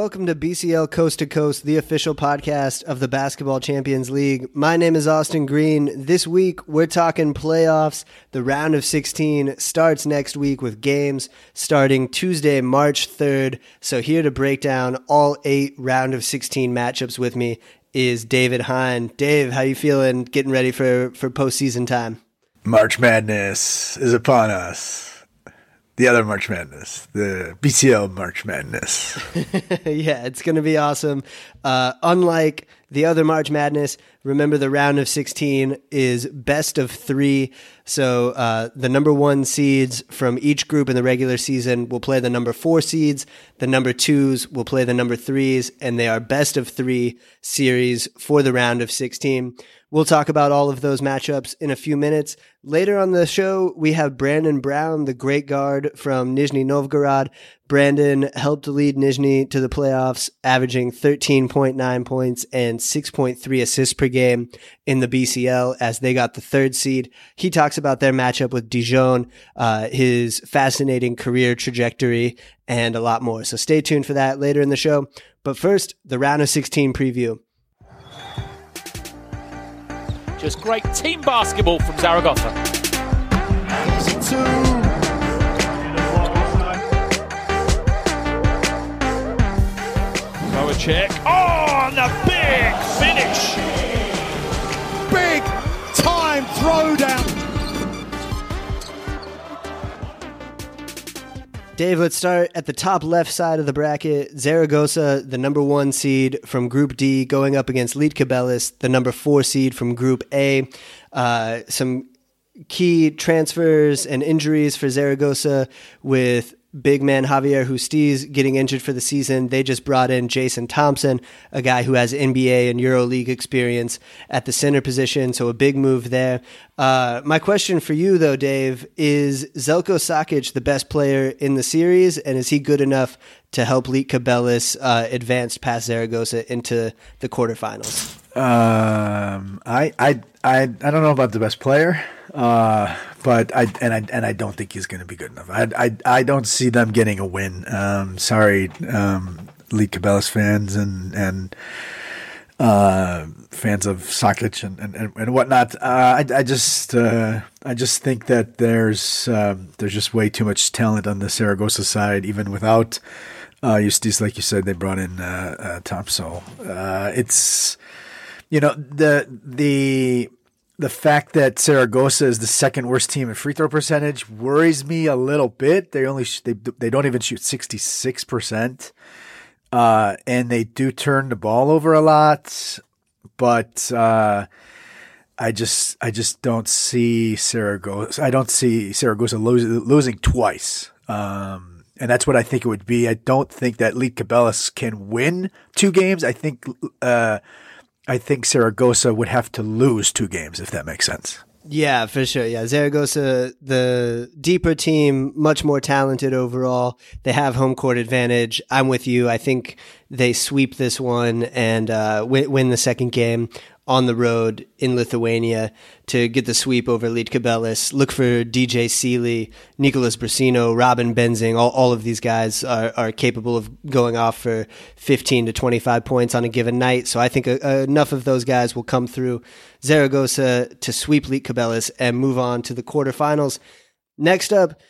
Welcome to BCL Coast to Coast, the official podcast of the Basketball Champions League. My name is Austin Green. This week we're talking playoffs. The round of 16 starts next week with games starting Tuesday, March 3rd. So here to break down all eight round of 16 matchups with me is David Hein. Dave, how you feeling getting ready for, for postseason time? March Madness is upon us the other March Madness, the BCL March Madness. yeah, it's going to be awesome. Uh, unlike the other March Madness, remember the round of 16 is best of three. So uh, the number one seeds from each group in the regular season will play the number four seeds. The number twos will play the number threes, and they are best of three series for the round of 16. We'll talk about all of those matchups in a few minutes. Later on the show, we have Brandon Brown, the great guard from Nizhny Novgorod. Brandon helped lead Nizhny to the playoffs, averaging 13.9 points and 6.3 assists per game in the BCL as they got the third seed. He talks about their matchup with Dijon, uh, his fascinating career trajectory, and a lot more. So stay tuned for that later in the show. But first, the round of 16 preview. Just great team basketball from Zaragoza. Easy check. Oh, and a big finish. Big time throwdown. Dave, let's start at the top left side of the bracket. Zaragoza, the number one seed from Group D, going up against Lietkabelis, the number four seed from Group A. Uh, some key transfers and injuries for Zaragoza with big man Javier Justiz getting injured for the season. They just brought in Jason Thompson, a guy who has NBA and EuroLeague experience at the center position. So a big move there. Uh, my question for you, though, Dave, is Zelko Sakic the best player in the series, and is he good enough to help Lietkabelis uh, advance past Zaragoza into the quarterfinals? Um, I, I, I, I don't know about the best player. Uh, but I and I and I don't think he's going to be good enough. I, I I don't see them getting a win. Um, sorry, um, Lietkabelis fans and and uh, fans of Sakic and, and, and whatnot. Uh, I, I just uh, I just think that there's um, there's just way too much talent on the Saragossa side, even without uh, Justiz. Like you said, they brought in uh, uh, Tom. So uh, it's you know the the the fact that Saragossa is the second worst team in free throw percentage worries me a little bit. They only they they don't even shoot sixty six percent, uh, and they do turn the ball over a lot. But uh, I just I just don't see Saragossa. I don't see Saragossa losing, losing twice. Um, and that's what I think it would be. I don't think that Lietkabelis can win two games. I think. Uh, I think Saragossa would have to lose two games if that makes sense. Yeah, for sure. Yeah, Zaragoza, the deeper team, much more talented overall. They have home court advantage. I'm with you. I think they sweep this one and uh, win, win the second game on the road in Lithuania to get the sweep over Lietkabelis. Look for DJ Seeley, Nicholas Brussino, Robin Benzing. All, all of these guys are, are capable of going off for 15 to 25 points on a given night. So I think a, a, enough of those guys will come through Zaragoza to sweep Lietkabelis and move on to the quarterfinals. Next up,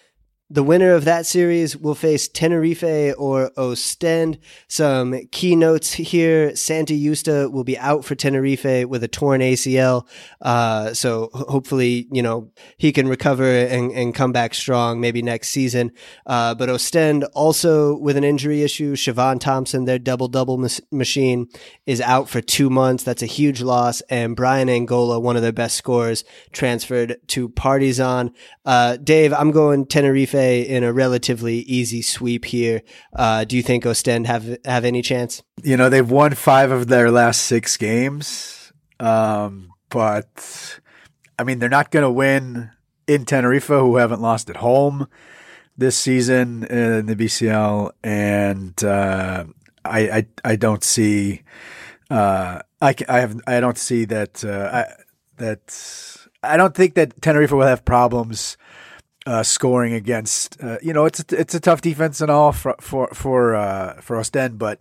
the winner of that series will face Tenerife or Ostend. Some keynotes here. Santi Yusta will be out for Tenerife with a torn ACL. Uh, so hopefully, you know, he can recover and, and come back strong maybe next season. Uh, but Ostend also with an injury issue. Siobhan Thompson, their double double machine, is out for two months. That's a huge loss. And Braian Angola, one of their best scorers, transferred to Partizan. Uh, Dave, I'm going Tenerife in a relatively easy sweep here. Uh, do you think Ostend have have any chance? You know, they've won five of their last six games, um, but I mean, they're not going to win in Tenerife, who haven't lost at home this season in the BCL, and uh, I, I, I don't see uh, I I have I don't see that uh, I, that I don't think that Tenerife will have problems uh, scoring against. Uh, you know, it's a, it's a tough defense and all for for for uh, for Ostend, but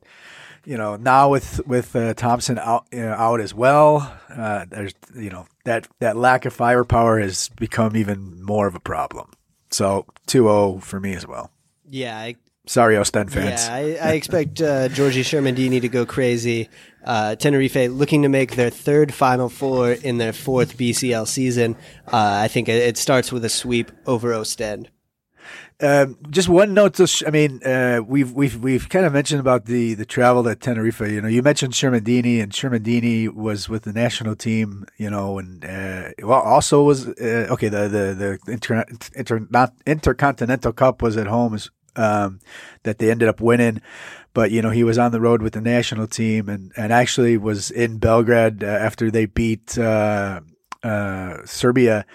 you know now with with uh, Thompson out you know, out as well, uh, there's you know that that lack of firepower has become even more of a problem. So 2-0 for me as well. Yeah, I, Sorry, Ostend fans. Yeah, I, I expect uh, Giorgi Shermadini to go crazy. Uh, Tenerife looking to make their third Final Four in their fourth BCL season. Uh, I think it, starts with a sweep over Ostend. Um, just one note. To sh- I mean, uh, we've we've we've kind of mentioned about the the travel at Tenerife. You know, you mentioned Shermadini, and Shermadini was with the national team. You know, and uh, well, also was uh, okay. The the the inter, inter, not intercontinental cup was at home. Um, that they ended up winning, but you know he was on the road with the national team, and and actually was in Belgrade uh, after they beat uh, uh, Serbia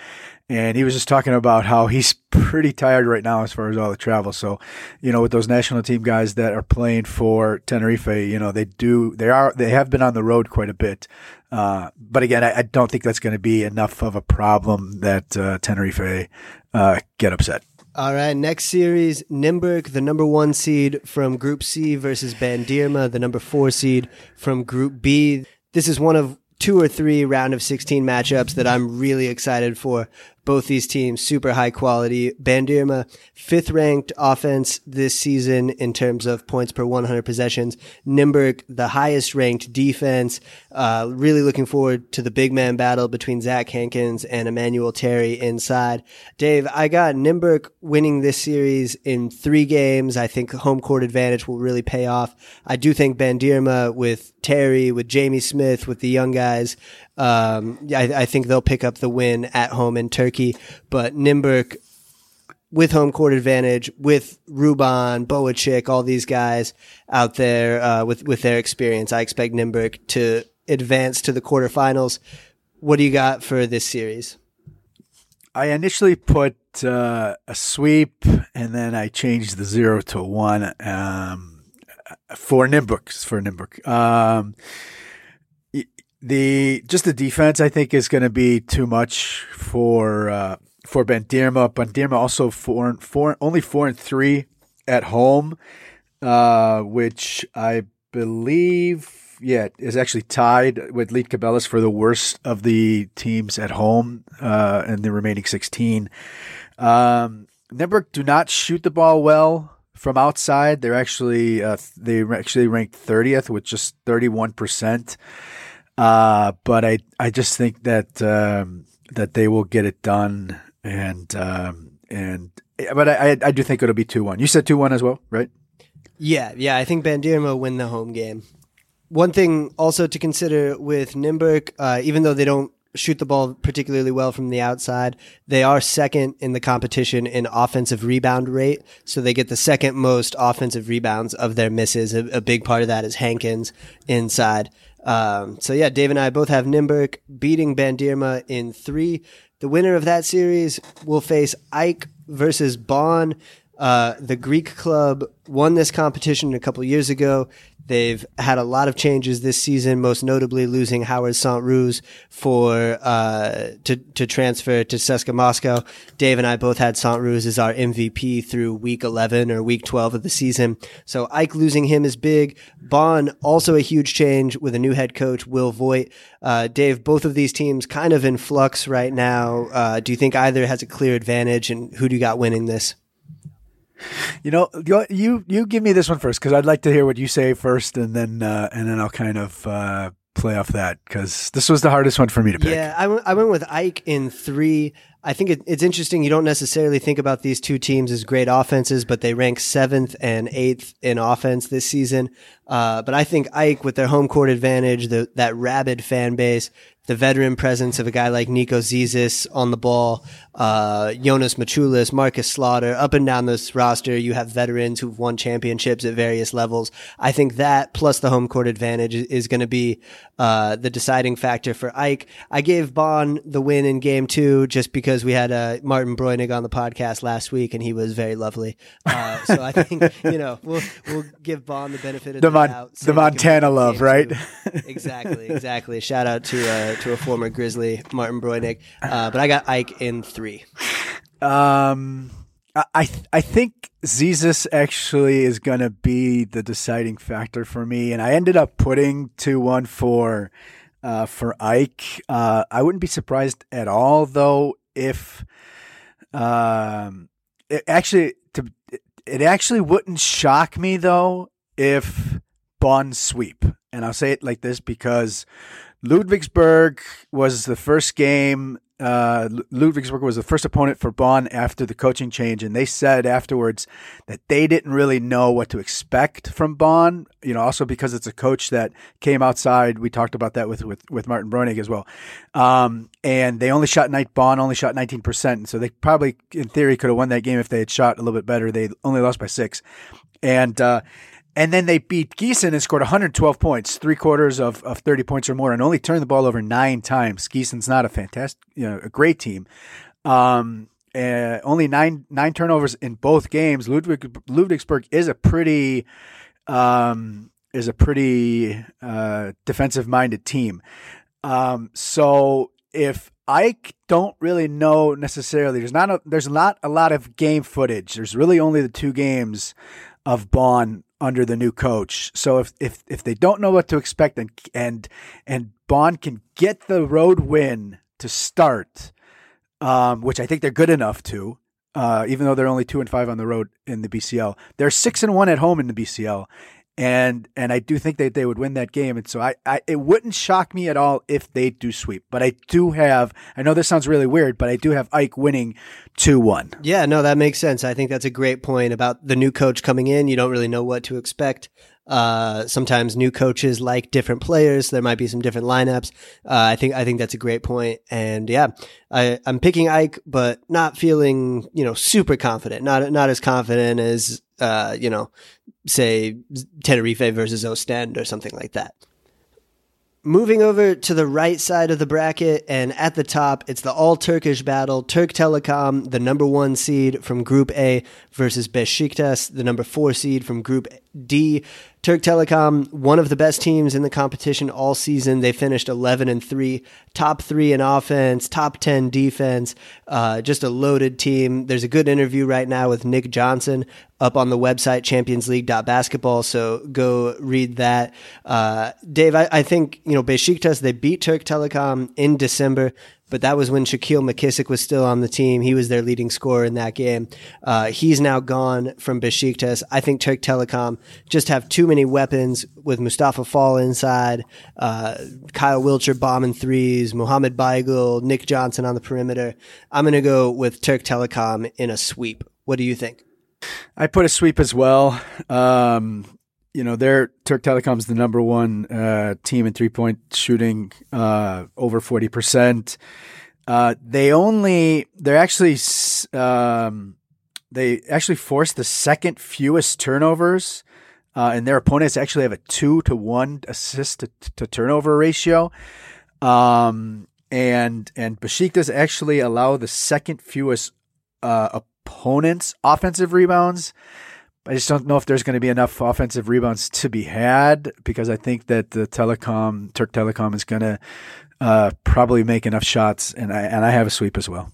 and he was just talking about how he's pretty tired right now as far as all the travel. So, you know, with those national team guys that are playing for Tenerife, you know, they do they are they have been on the road quite a bit. Uh, but again, I, I, don't think that's going to be enough of a problem that uh, Tenerife uh, get upset. All right, next series, Nymburk, the number one seed from Group C versus Bandirma, the number four seed from Group B. This is one of two or three round of 16 matchups that I'm really excited for both these teams super high quality. Bandirma, fifth ranked offense this season in terms of points per 100 possessions. Nymburk, the highest ranked defense. Uh, really looking forward to the big man battle between Zach Hankins and Emmanuel Terry inside. Dave, I got Nymburk winning this series in three games. I think home court advantage will really pay off. I do think Bandirma with Terry, with Jamie Smith, with the young guys, um, I, I, think they'll pick up the win at home in Turkey. But Nymburk with home court advantage, with Hruban, Boachik, all these guys out there uh, with with their experience, I expect Nymburk to advance to the quarterfinals. What do you got for this series? I initially put uh, a sweep, and then I changed the zero to one um, for Nymburk. For Nymburk. Um, the just the defense, I think, is going to be too much for uh, for Bandirma. Bandirma also four, four only four and three at home, uh, which I believe, yeah, is actually tied with Lietkabelis for the worst of the teams at home uh, in the remaining sixteen. Um, Nymburk do not shoot the ball well from outside. They're actually uh, they actually ranked thirtieth with just thirty one percent. Uh, but I, I just think that, um, that they will get it done. And, um, and, but I, I do think it'll be 2 1. You said 2 1 as well, right? Yeah. Yeah. I think Bandirma will win the home game. One thing also to consider with Nymburk, uh, even though they don't shoot the ball particularly well from the outside. They are second in the competition in offensive rebound rate. So they get the second most offensive rebounds of their misses. A, a big part of that is Hankins inside. Um, so yeah, Dave and I both have Nymburk beating Bandirma in three. The winner of that series will face AEK versus Bonn. Uh, the Greek club won this competition a couple years ago. They've had a lot of changes this season, most notably losing Howard Sant-Roos for uh, to to transfer to CSKA Moscow. Dave and I both had Sant-Roos as our MVP through week 11 or week 12 of the season. So AEK losing him is big. Bonn also a huge change with a new head coach, Will Voigt. Uh, Dave, both of these teams kind of in flux right now. Uh, do you think either has a clear advantage, and who do you got winning this? You know, you you give me this one first because I'd like to hear what you say first, and then uh, and then I'll kind of uh, play off that because this was the hardest one for me to pick. Yeah, I, w- I went with AEK in three. I think it, it's interesting. You don't necessarily think about these two teams as great offenses, but they rank seventh and eighth in offense this season. Uh, but I think AEK, with their home court advantage, the, that rabid fan base, the veteran presence of a guy like Nico Zisis on the ball, uh, Jonas Maciulis, Marcus Slaughter, up and down this roster, you have veterans who've won championships at various levels. I think that plus the home court advantage is going to be uh, the deciding factor for AEK. I gave Bonn the win in game two just because we had uh, Martin Breunig on the podcast last week and he was very lovely. Uh, so I think you know we'll we'll give Bonn the benefit of the, the, Mon- the Montana love, right? exactly, exactly. Shout out to uh, to a former Grizzly, Martin Breunig. Uh, but I got AEK in three. Um, I I think Zisis actually is going to be the deciding factor for me, and I ended up putting two one for uh, for AEK. Uh, I wouldn't be surprised at all though if um, it actually to it actually wouldn't shock me though if Bonn sweep, and I'll say it like this because Ludwigsburg was the first game uh, Ludwigsburg was the first opponent for Bonn after the coaching change, and they said afterwards that they didn't really know what to expect from Bonn. You know, also because it's a coach that came outside. We talked about that with with, with Martin Breunig as well. Um, and they only shot night Bonn only shot 19 percent, so they probably, in theory, could have won that game if they had shot a little bit better. They only lost by six, and uh, and then they beat Gießen and scored 112 points, three quarters of, of 30 points or more, and only turned the ball over nine times. Gießen's not a fantastic, you know, a great team. Um, uh, only nine nine turnovers in both games. Ludwig Ludwigsburg is a pretty um, is a pretty uh, defensive minded team. Um, so if I don't really know necessarily, there's not a, there's not a lot of game footage. There's really only the two games of Bonn under the new coach. So if if if they don't know what to expect and and and Bonn can get the road win to start, um, which I think they're good enough to, uh, even though they're only two and five on the road in the BCL, they're six and one at home in the BCL, and and I do think that they would win that game. And so I, I it wouldn't shock me at all if they do sweep. But I do have I know this sounds really weird, but I do have AEK winning two one. Yeah, no, that makes sense. I think that's a great point about the new coach coming in. You don't really know what to expect. Uh, sometimes new coaches like different players. There might be some different lineups. Uh, I think I think that's a great point. And yeah, I, I'm picking AEK, but not feeling you know super confident. Not not as confident as uh, you know, say Tenerife versus Ostend or something like that. Moving over to the right side of the bracket, and at the top, it's the all Turkish battle. Turk Telekom, the number one seed from Group A, versus Besiktas, the number four seed from Group D. Turk Telekom, one of the best teams in the competition all season. They finished 11 and 3, top three in offense, top 10 defense, uh, just a loaded team. There's a good interview right now with Nick Johnson up on the website, championsleague.basketball. So go read that. Uh, Dave, I, I, think, you know, Besiktas, they beat Turk Telekom in December but that was when Shaquille McKissic was still on the team. He was their leading scorer in that game. Uh, he's now gone from Besiktas. I think Turk Telekom just have too many weapons with Mustafa Fall inside, uh, Kyle Wiltjer bombing threes, Mohamed Baigul, Nick Johnson on the perimeter. I'm going to go with Turk Telekom in a sweep. What do you think? I put a sweep as well. Um, you know, they're Turk Telekom's the number one uh, team in three point shooting, uh, over forty percent. Uh, they only they're actually um, they actually forced the second fewest turnovers, uh, and their opponents actually have a two to one assist to, to turnover ratio. Um, and and Besiktas actually allow the second fewest uh, opponents offensive rebounds. I just don't know if there's going to be enough offensive rebounds to be had because I think that the telecom Turk Telekom is going to uh, probably make enough shots, and I and I have a sweep as well.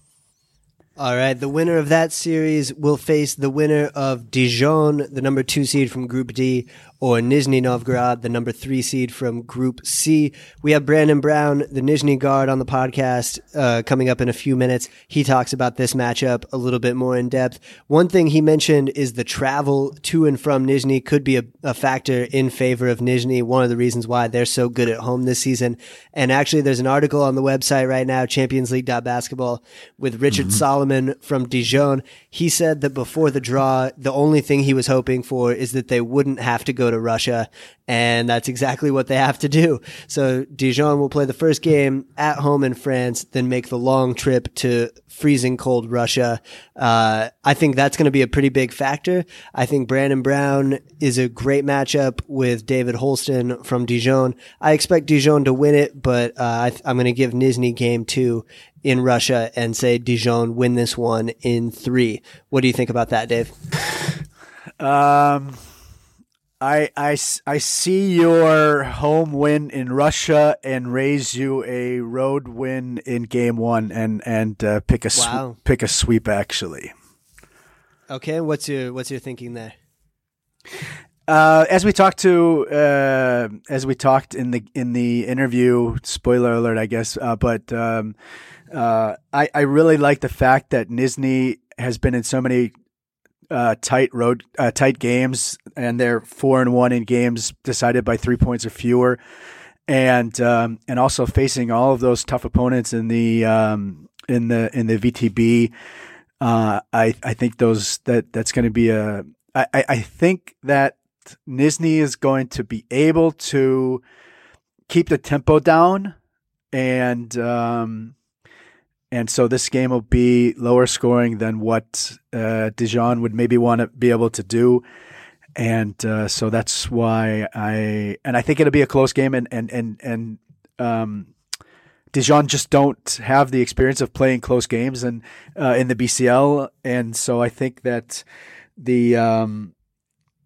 All right, the winner of that series will face the winner of Dijon, the number two seed from Group D, or Nizhny Novgorod, the number three seed from Group C. We have Brandon Brown, the Nizhny guard, on the podcast uh, coming up in a few minutes. He talks about this matchup a little bit more in depth. One thing he mentioned is the travel to and from Nizhny could be a, a factor in favor of Nizhny. One of the reasons why they're so good at home this season. And actually, there's an article on the website right now, championsleague.basketball, with Richard mm-hmm. Solomon from Dijon. He said that before the draw, the only thing he was hoping for is that they wouldn't have to go to Russia. And that's exactly what they have to do. So Dijon will play the first game at home in France, then make the long trip to freezing cold Russia. Uh, I think that's going to be a pretty big factor. I think Brandon Brown is a great matchup with David Holston from Dijon. I expect Dijon to win it, but uh, I am going to give Nizhny game two in Russia and say Dijon win this one in three. What do you think about that, Dave? Um, I, I, I see your home win in Russia and raise you a road win in game one and and uh, pick a wow. sw- pick a sweep actually. Okay, what's your what's your thinking there? Uh, as we talked to uh, as we talked in the in the interview, spoiler alert, I guess. Uh, but um, uh, I I really like the fact that Nizhny has been in so many uh, tight road, uh, tight games, and they're four and one in games decided by three points or fewer, and um, and also facing all of those tough opponents in the um, in the in the VTB. Uh, I I think those that that's going to be a. I I think that Nizhny is going to be able to keep the tempo down and um, and so this game will be lower scoring than what uh, Dijon would maybe want to be able to do. And uh, so that's why I and I think it'll be a close game and and and and um, Dijon just don't have the experience of playing close games and uh, in the BCL, and so I think that the um,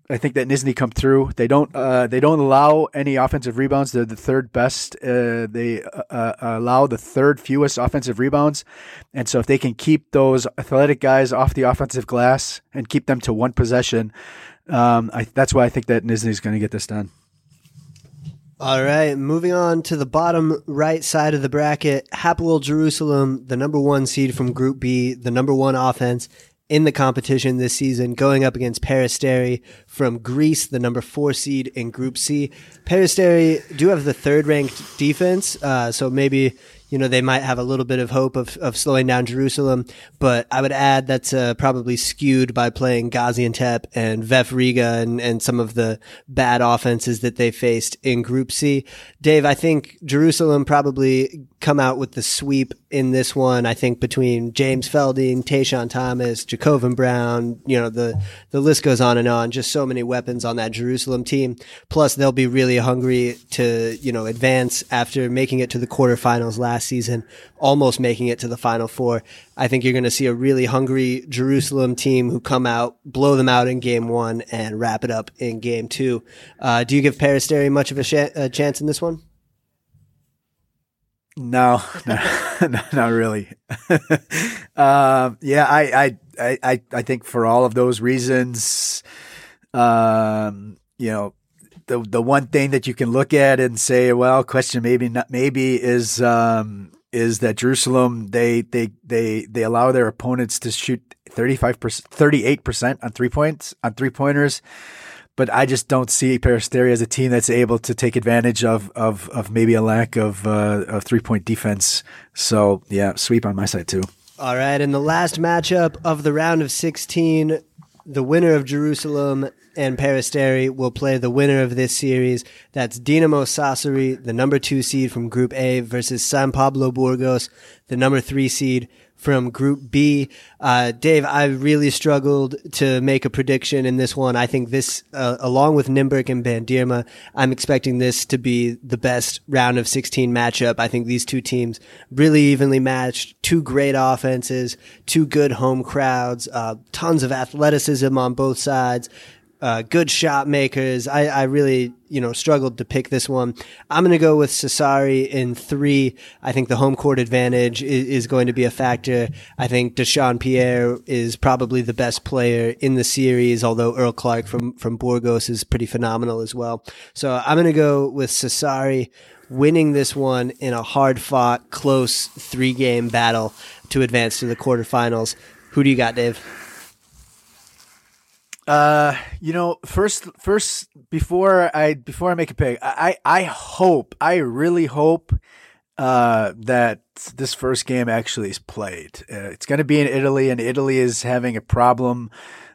I think that Nizhny come through. They don't uh, they don't allow any offensive rebounds. They're the third best. Uh, they uh, uh, allow the third fewest offensive rebounds, and so if they can keep those athletic guys off the offensive glass and keep them to one possession, um, I, that's why I think that Nizhny is going to get this done. All right, moving on to the bottom right side of the bracket. Hapoel Jerusalem, the number one seed from Group B, the number one offense, in the competition this season, going up against Peristeri from Greece, the number four seed in Group C. Peristeri do have the third ranked defense, uh, so maybe you know, they might have a little bit of hope of, of slowing down Jerusalem. But I would add that's uh, probably skewed by playing Gaziantep and VF Riga and, and some of the bad offenses that they faced in Group C. Dave, I think Jerusalem probably come out with the sweep in this one. I think between James Feldeine, Tayshawn Thomas, J'Covan Brown, you know, the, the list goes on and on. Just so many weapons on that Jerusalem team. Plus, they'll be really hungry to, you know, advance after making it to the quarterfinals last last season, almost making it to the final four. I think you're going to see a really hungry Jerusalem team who come out, blow them out in game one and wrap it up in game two. Uh, do you give Peristeri much of a, sh- a chance in this one? No, no, not really. um, yeah, I, I, I, I think for all of those reasons, um, you know, the the one thing that you can look at and say, well, question maybe not maybe is um, is that Jerusalem they they they they allow their opponents to shoot 35 38 percent on three points on three pointers. But I just don't see Peristeri as a team that's able to take advantage of of, of maybe a lack of uh, of three point defense. So yeah, sweep on my side too. All right, in the last matchup of the round of 16, the winner of Jerusalem and Peristeri will play the winner of this series. That's Dinamo Sassari, the number two seed from Group A, versus San Pablo Burgos, the number three seed from Group B. Uh, Dave, I really struggled to make a prediction in this one. I think this, uh, along with Nymburk and Bandirma, I'm expecting this to be the best round of 16 matchup. I think these two teams really evenly matched, two great offenses, two good home crowds, uh, tons of athleticism on both sides uh, good shot makers. I, I really, you know, struggled to pick this one. I'm going to go with Sassari in three. I think the home court advantage is, is going to be a factor. I think Dyshawn Pierre is probably the best player in the series, although Earl Clark from, from Burgos is pretty phenomenal as well. So I'm going to go with Sassari winning this one in a hard fought, close three game battle to advance to the quarterfinals. Who do you got, Dave? Uh, you know, first, first before I before I make a pick, I I hope, I really hope, uh, that this first game actually is played. Uh, it's going to be in Italy, and Italy is having a problem,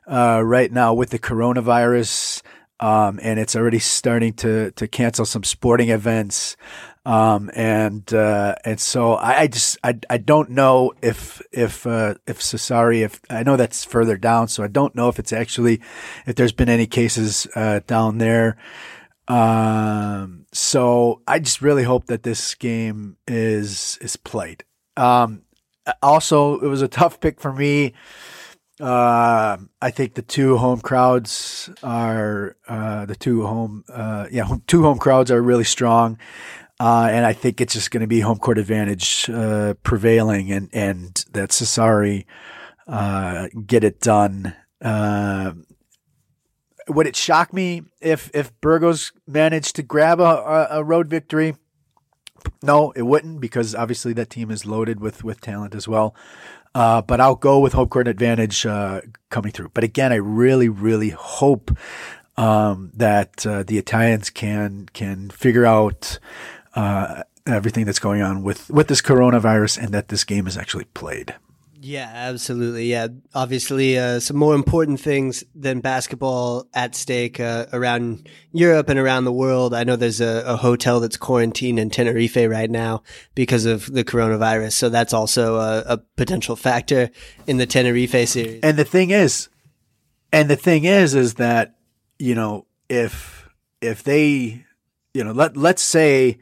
uh, right now with the coronavirus. Um, and it's already starting to to cancel some sporting events. Um, and, uh, and so I, I, just, I, I don't know if, if, uh, if Sassari, if I know that's further down, so I don't know if it's actually, if there's been any cases, uh, down there. Um, so I just really hope that this game is, is played. Um, also, it was a tough pick for me. Uh, I think the two home crowds are uh, the two home uh, yeah two home crowds are really strong, uh, and I think it's just going to be home court advantage uh, prevailing, and and that Sassari uh, get it done. would it shock me if if Burgos managed to grab a, a road victory? No, it wouldn't because obviously that team is loaded with with talent as well. Uh, but I'll go with home court advantage uh, coming through. But again, I really, really hope um, that uh, the Italians can can figure out uh, everything that's going on with with this coronavirus and that this game is actually played. Yeah, absolutely. Yeah, obviously, uh, some more important things than basketball at stake uh, around Europe and around the world. I know there's a, a, hotel that's quarantined in Tenerife right now because of the coronavirus, so that's also a, a potential factor in the Tenerife series. And the thing is, and the thing is, is that you know if if they, you know, let let's say,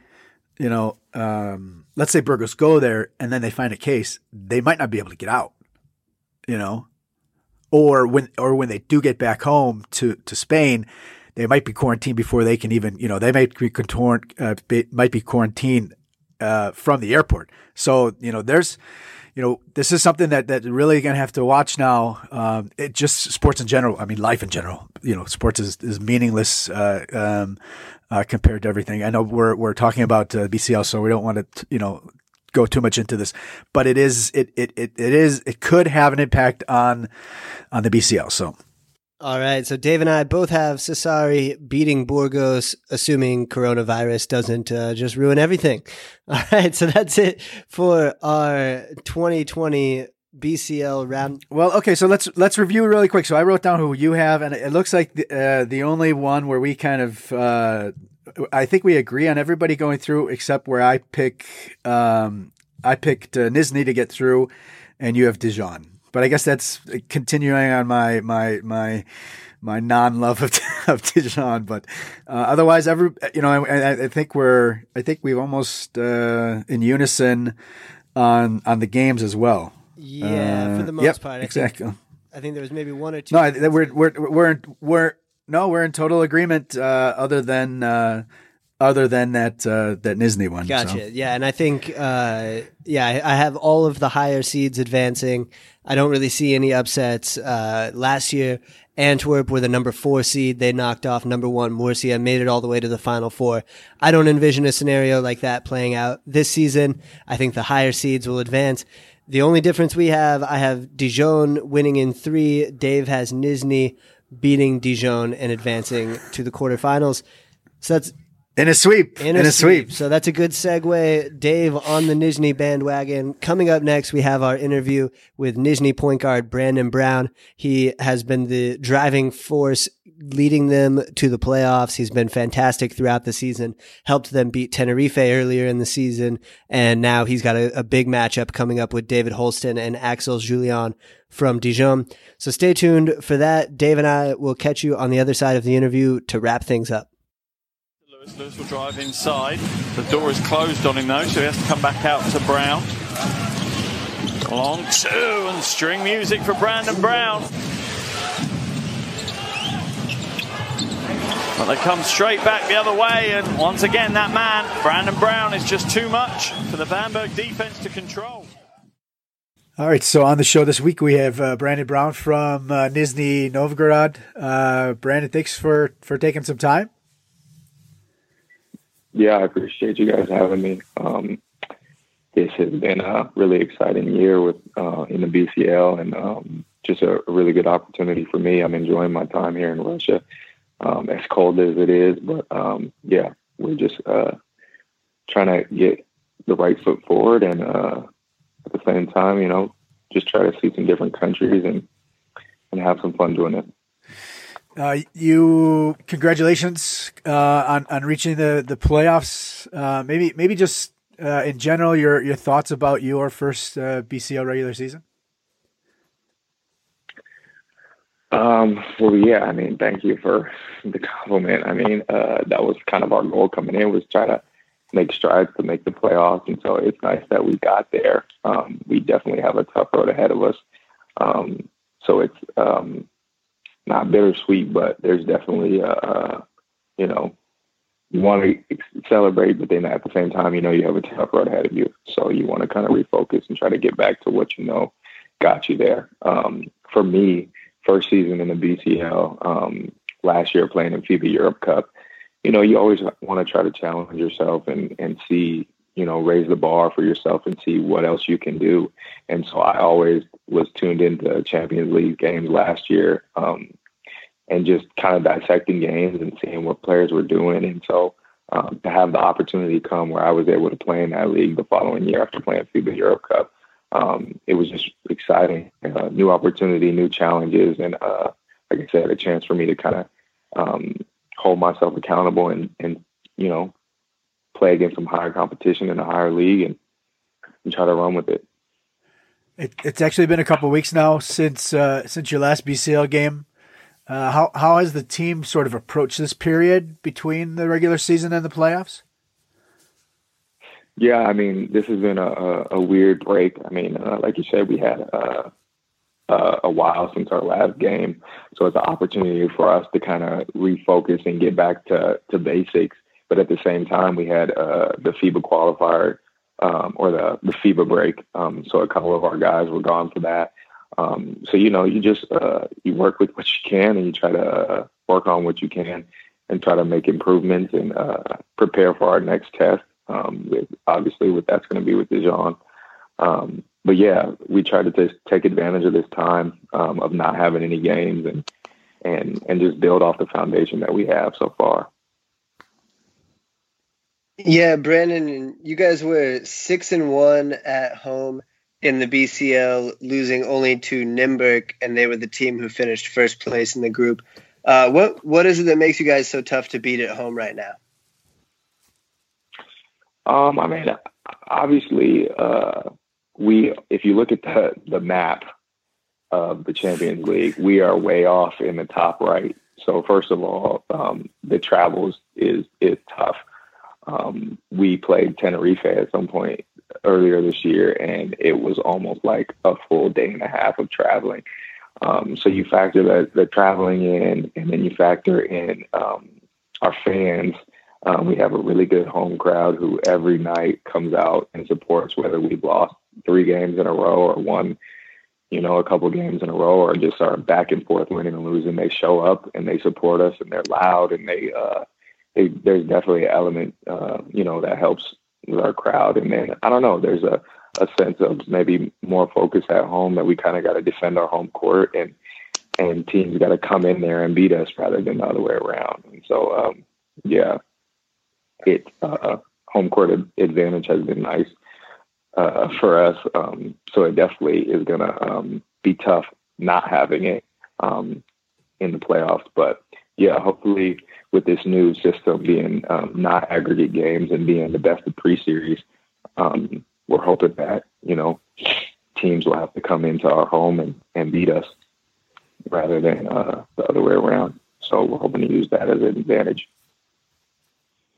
you know. Um, let's say Burgos go there and then they find a case, they might not be able to get out, you know, or when or when they do get back home to to Spain, they might be quarantined before they can even, you know, they might be contorn, uh, might be quarantined uh, from the airport. So you know, there's you know, this is something that that really to have to watch now. Um, it just sports in general. I mean, life in general. You know, sports is is meaningless uh, um, uh, compared to everything. I know we're we're talking about uh, BCL, so we don't want to you know go too much into this, but it is it it it, it is it could have an impact on on the BCL. So. All right, so Dave and I both have Sassari beating Burgos, assuming coronavirus doesn't uh, just ruin everything. All right, so that's it for our 2020 BCL round. Well, okay, so let's let's review really quick. So I wrote down who you have, and it looks like the, uh, the only one where we kind of, uh, I think we agree on everybody going through, except where I pick, um, I picked uh, Nizhny to get through, and you have Dijon. But I guess that's continuing on my my my my non love of, of Dijon. But uh, otherwise, every you know, I, I, think we're I think we've almost uh, in unison on on the games as well. Yeah, for the uh, most yep, part. I exactly. Think, I think there was maybe one or two. No, we're we're we're we're no, we're in total agreement. Uh, other than uh, other than that uh, that Nizhny one. Gotcha. So. Yeah, and I think uh, yeah, I have all of the higher seeds advancing. I don't really see any upsets. Uh, last year, Antwerp were the number four seed. They knocked off number one Murcia, made it all the way to the final four. I don't envision a scenario like that playing out this season. I think the higher seeds will advance. The only difference we have, I have Dijon winning in three. Dave has Nizhny beating Dijon and advancing to the quarterfinals. So that's in a sweep. In a, in a sweep. sweep. So that's a good segue. Dave on the Nizhny bandwagon. Coming up next, we have our interview with Nizhny point guard Brandon Brown. He has been the driving force leading them to the playoffs. He's been fantastic throughout the season, helped them beat Tenerife earlier in the season. And now he's got a, a big matchup coming up with David Holston and Axel Julien from Dijon. So stay tuned for that. Dave and I will catch you on the other side of the interview to wrap things up. Lewis will drive inside. The door is closed on him though, so he has to come back out to Brown. Long two and string music for Brandon Brown. But they come straight back the other way, and once again, that man, Brandon Brown, is just too much for the Bamberg defense to control. All right, so on the show this week we have uh, Brandon Brown from uh, Nizhny Novgorod. Uh, Brandon, thanks for for taking some time yeah, I appreciate you guys having me. Um, this has been a really exciting year with uh, in the BCL and um, just a, a, really good opportunity for me. I'm enjoying my time here in Russia, um, as cold as it is. But um, yeah, we're just uh, trying to get the right foot forward, and uh, at the same time, you know, just try to see some different countries and and have some fun doing it. Uh, you congratulations uh, on on reaching the the playoffs. Uh, maybe maybe just uh, in general your your thoughts about your first uh, BCL regular season. Um, well, yeah, I mean, thank you for the compliment. I mean, uh, that was kind of our goal coming in was try to make strides to make the playoffs, and so it's nice that we got there. Um, we definitely have a tough road ahead of us. Um, so it's um, not bittersweet, but there's definitely a, a you know you want to celebrate, but then at the same time, you know you have a tough road ahead of you, so you want to kind of refocus and try to get back to what you know got you there. Um, for me, first season in the BCL, um, last year playing in FIBA Europe Cup, you know, you always want to try to challenge yourself and, and see, you know, raise the bar for yourself and see what else you can do. And so I always was tuned into Champions League games last year um, and just kind of dissecting games and seeing what players were doing. And so um, to have the opportunity come where I was able to play in that league the following year after playing FIBA Europe Cup, um, it was just exciting. Uh, new opportunity, new challenges, and uh, like I said, a chance for me to kind of um, hold myself accountable and, and you know play against some higher competition in a higher league and, and try to run with it. it it's actually been a couple weeks now since uh, since your last BCL game. Uh, how how has the team sort of approached this period between the regular season and the playoffs? Yeah, I mean, this has been a, a, a weird break. I mean, uh, like you said, we had uh, uh, a while since our last game, so it's an opportunity for us to kind of refocus and get back to to basics. But at the same time, we had uh, the FIBA qualifier um, or the the FIBA break, um, so a couple of our guys were gone for that. Um, so you know, you just uh, you work with what you can, and you try to uh, work on what you can, and try to make improvements and uh, prepare for our next test um, with obviously what that's going to be with Dijon. Um, but yeah, we try to just take advantage of this time um, of not having any games and and and just build off the foundation that we have so far. Yeah, Brandon, you guys were six and one at home in the BCL, losing only to Nymburk, and they were the team who finished first place in the group. Uh, what what is it that makes you guys so tough to beat at home right now? Um, I mean, obviously, uh, we if you look at the the map of the Champions League, we are way off in the top right. So first of all, um, the travels is is tough. Um, we played Tenerife at some point earlier this year, and it was almost like a full day and a half of traveling. Um, so you factor the, the traveling in, and then you factor in um, our fans um, we have a really good home crowd who every night comes out and supports whether we've lost three games in a row or won, you know, a couple games in a row or just are back and forth winning and losing. They show up and they support us and they're loud and they, uh, they there's definitely an element, uh, you know, that helps our crowd. And then I don't know, there's a, a sense of maybe more focus at home that we kind of got to defend our home court and, and teams got to come in there and beat us rather than the other way around. And so, um, yeah, it uh, home court advantage has been nice uh, for us. Um, so it definitely is going to um, be tough not having it um, in the playoffs. But yeah, hopefully with this new system being um, not aggregate games and being the best of pre-series, um, we're hoping that you know teams will have to come into our home and, and beat us rather than uh, the other way around. So we're hoping to use that as an advantage.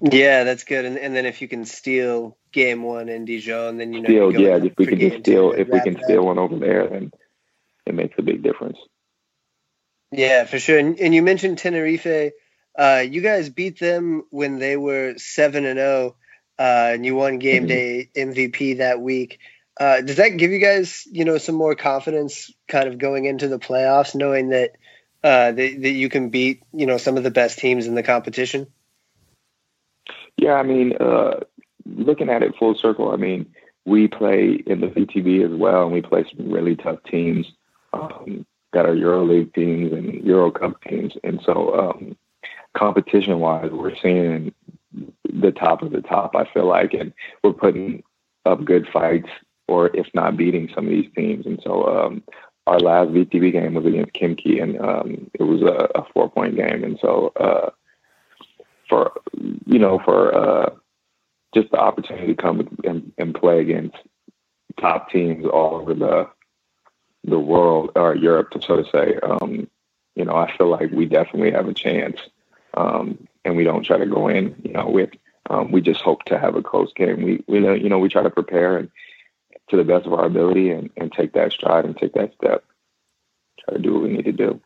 Yeah, that's good. And, and then if you can steal game one in Dijon, then you know. Steal, yeah. If we can just steal, if we can steal one over there, then it makes a big difference. Yeah, for sure. And, and you mentioned Tenerife. Uh, you guys beat them when they were seven and zero, oh, uh, and you won game mm-hmm. day MVP that week. Uh, does that give you guys, you know, some more confidence, kind of going into the playoffs, knowing that uh, that, that you can beat, you know, some of the best teams in the competition? Yeah, I mean, uh, looking at it full circle, I mean, we play in the VTB as well, and we play some really tough teams. Um, got our EuroLeague teams and Euro Cup teams, and so um, competition-wise, we're seeing the top of the top. I feel like, and we're putting up good fights, or if not beating some of these teams. And so, um, our last VTB game was against Khimki, and um, it was a, a four-point game. And so, uh, for you know for uh, just the opportunity to come and, and play against top teams all over the the world or Europe, so to say. Um, you know, I feel like we definitely have a chance, um, and we don't try to go in. You know, with um, we just hope to have a close game. We we you know we try to prepare and to the best of our ability and, and take that stride and take that step. try to do what we need to do.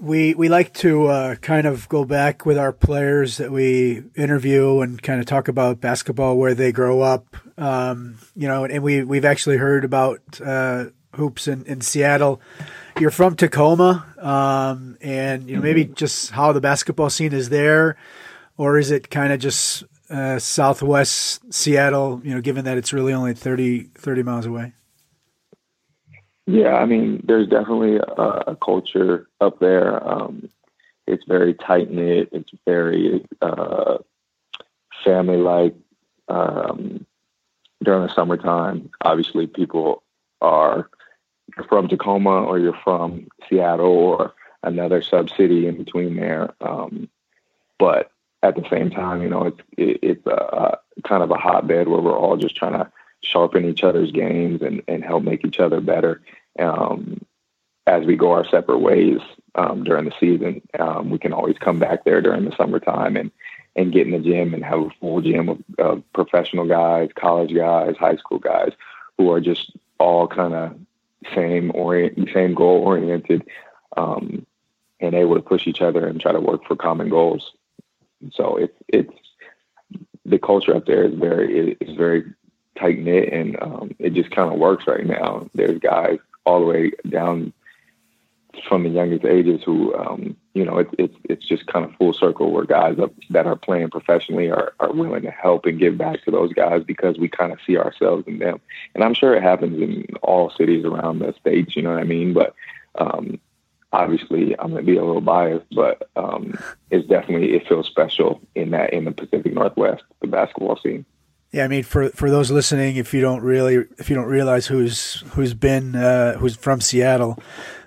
We we like to uh, kind of go back with our players that we interview and kind of talk about basketball where they grow up. Um, you know, and we we've actually heard about uh, hoops in, in Seattle. You're from Tacoma, um, and you know maybe just how the basketball scene is there, or is it kind of just uh, Southwest Seattle? You know, given that it's really only 30, 30 miles away. Yeah, I mean, there's definitely a, a culture up there. Um, it's very tight knit. It's very uh, family like. Um, during the summertime, obviously, people are from Tacoma or you're from Seattle or another sub city in between there. Um, but at the same time, you know, it's it, it's a, a, kind of a hotbed where we're all just trying to sharpen each other's games and, and help make each other better um, as we go our separate ways um, during the season. Um, we can always come back there during the summertime and and get in the gym and have a full gym of, of professional guys, college guys, high school guys who are just all kind of same orient, same goal oriented, um, and able to push each other and try to work for common goals. So it's it's the culture up there is very is very tight knit and um, it just kind of works right now. There's guys all the way down from the youngest ages who, um, you know, it's it's it's just kind of full circle where guys that are playing professionally are are willing to help and give back to those guys because we kind of see ourselves in them. And I'm sure it happens in all cities around the states. You know what I mean? But um, obviously, I'm gonna be a little biased, but um, it's definitely it feels special in that in the Pacific Northwest, the basketball scene. Yeah, I mean, for for those listening, if you don't really, if you don't realize who's who's been uh, who's from Seattle,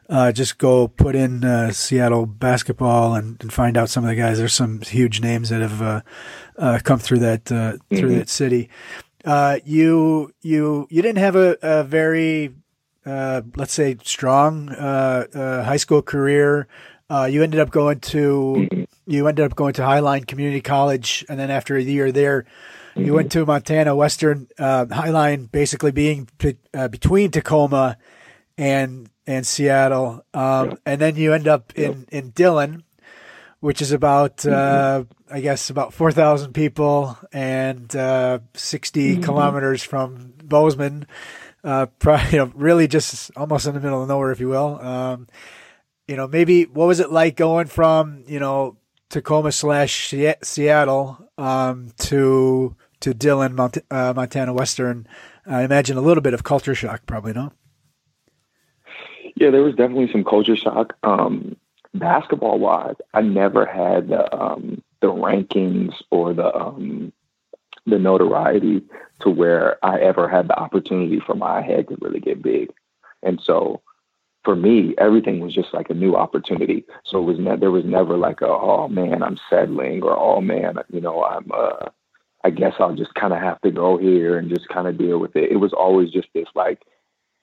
uh, just go put in uh, Seattle basketball and, and, find out some of the guys. There's some huge names that have uh, uh, come through that uh, through mm-hmm. that city. you you you didn't have a, a very let's say strong high school career. you ended up going to mm-hmm. you ended up going to Highline Community College, and then after a year there Mm-hmm. You went to Montana Western uh, Highline, basically being uh, between Tacoma and and Seattle, um, and then you end up in in Dillon, which is about mm-hmm. uh, I guess about four thousand people and uh, 60 mm-hmm. kilometers from Bozeman. Uh, probably, you know, really just almost in the middle of nowhere, if you will. Um, you know, maybe what was it like going from you know Tacoma slash Seattle um, to to Dillon, Mont- uh, Montana Western. I imagine a little bit of culture shock, probably, no? Yeah, there was definitely some culture shock. Um, basketball wise, I never had the um, the rankings or the um, the notoriety to where I ever had the opportunity for my head to really get big. And so for me, everything was just like a new opportunity. So it was ne- there was never like a oh man, I'm settling or oh man, you know, I'm uh I guess I'll just kind of have to go here and just kind of deal with it. It was always just this like,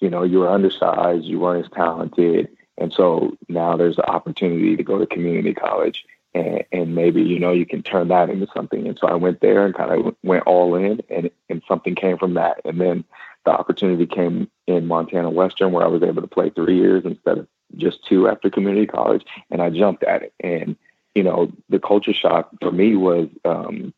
you know, you were undersized, you weren't as talented. And so now there's the opportunity to go to community college and, and maybe, you know, you can turn that into something. And so I went there and kind of went all in and, and something came from that. And then the opportunity came in Montana Western where I was able to play three years instead of just two after community college. And I jumped at it. And, you know, the culture shock for me was, um,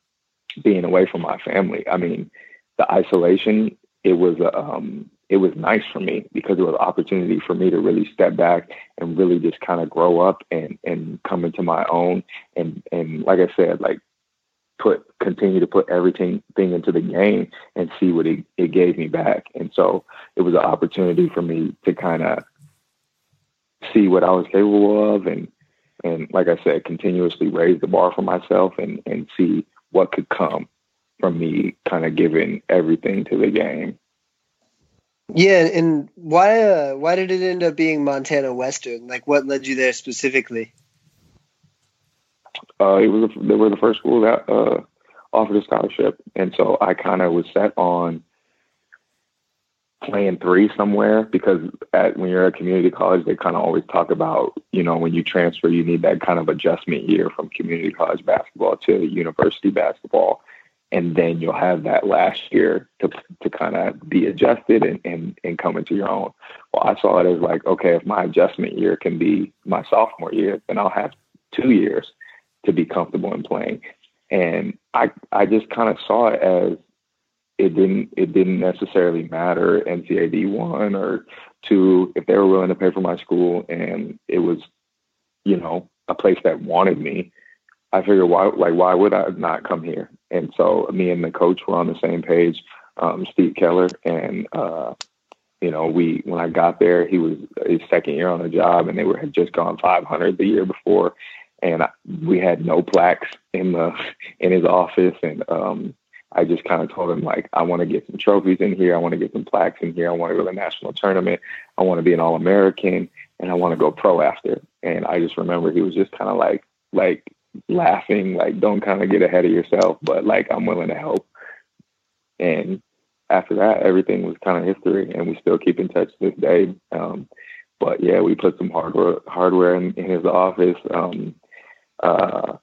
being away from my family. I mean, the isolation, it was um it was nice for me because it was an opportunity for me to really step back and really just kind of grow up and and come into my own and and like I said, like put continue to put everything thing into the game and see what it, it gave me back. And so it was an opportunity for me to kind of see what I was capable of and and like I said, continuously raise the bar for myself and and see what could come from me kind of giving everything to the game. Yeah, and why uh, why did it end up being Montana Western? Like, what led you there specifically? Uh, it was a, they were the first school that uh, offered a scholarship, and so I kind of was set on playing three somewhere because at when you're at community college, they kind of always talk about you know when you transfer, you need that kind of adjustment year from community college basketball to university basketball. and then you'll have that last year to to kind of be adjusted and, and and come into your own. Well, I saw it as like, okay, if my adjustment year can be my sophomore year, then I'll have two years to be comfortable in playing. And I I just kind of saw it as it didn't it didn't necessarily matter NCAA D one or two if they were willing to pay for my school and it was, you know, a place that wanted me. I figured why like why would I not come here? And so me and the coach were on the same page, um, Steve Keller, and uh, you know we when I got there, he was his second year on the job, and they were had just gone 500 the year before, and I, we had no plaques in the in his office, and um, I just kind of told him like I want to get some trophies in here, I want to get some plaques in here, I want to go to the national tournament, I want to be an All American, and I want to go pro after. And I just remember he was just kind of like like laughing, like don't kind of get ahead of yourself, but like I'm willing to help. And after that, everything was kind of history, and we still keep in touch this day. Um, but yeah, we put some hardware hardware in, in his office, um, uh,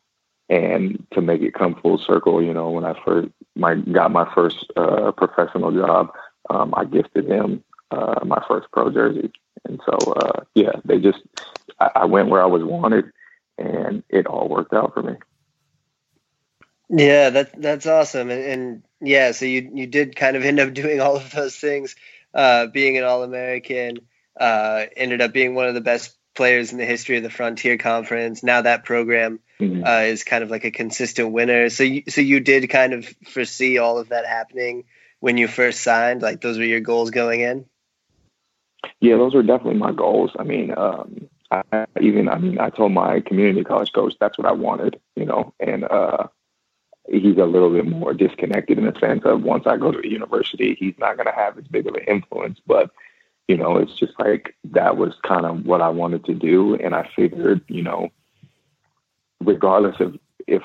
and to make it come full circle, you know, when I first my got my first uh, professional job, um, I gifted him uh, my first pro jersey, and so uh, yeah, they just I, I went where I was wanted, and it all worked out for me. Yeah, that's that's awesome, and, and, yeah, so you you did kind of end up doing all of those things, uh, being an All American, uh, ended up being one of the best players in the history of the Frontier Conference. Now that program mm-hmm. uh, is kind of like a consistent winner. So you so you did kind of foresee all of that happening when you first signed. Like those were your goals going in. Yeah, those were definitely my goals. I mean, um, I even I mean I told my community college coach that's what I wanted, you know, and uh, he's a little bit more disconnected in the sense of once I go to a university, he's not going to have as big of an influence. But you know, it's just like that was kind of what I wanted to do, and I figured, you know, regardless of if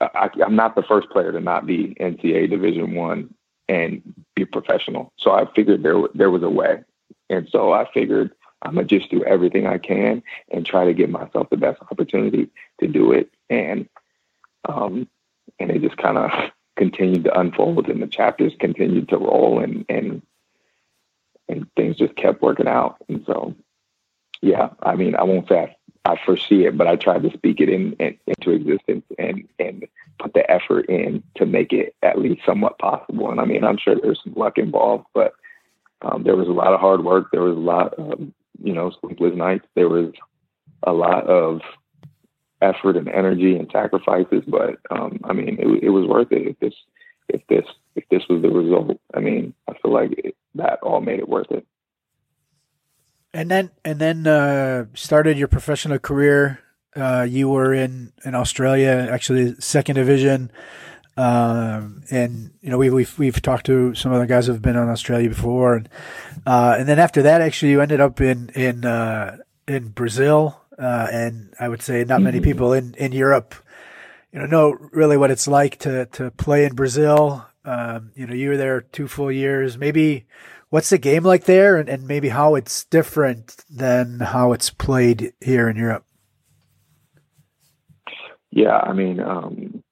I, am not the first player to not be NCAA Division One and be professional, so I figured there there was a way, and so I figured I'm gonna just do everything I can and try to give myself the best opportunity to do it. And um, and it just kind of continued to unfold, and the chapters continued to roll, and and and things just kept working out. And so, yeah, I mean, I won't say I, I foresee it, but I tried to speak it in, in, into existence and and put the effort in to make it at least somewhat possible. And I mean, I'm sure there's some luck involved, but um, there was a lot of hard work. There was a lot of you know, sleepless nights. There was a lot of effort and energy and sacrifices, but um, I mean, it, it was worth it. If this, if this, if this was the result, I mean, I feel like it, that all made it worth it. And then, and then uh, started your professional career. Uh, you were in in Australia, actually second division. Um, and you know, we, we've, we've talked to some other guys who've been on Australia before. And, uh, and then after that, actually you ended up in, in, uh, in Brazil. Uh, and I would say not many mm-hmm. people in, in Europe, you know, know really what it's like to, to play in Brazil. Um, you know, you were there two full years. Maybe what's the game like there and, and maybe how it's different than how it's played here in Europe? Yeah, I mean, um,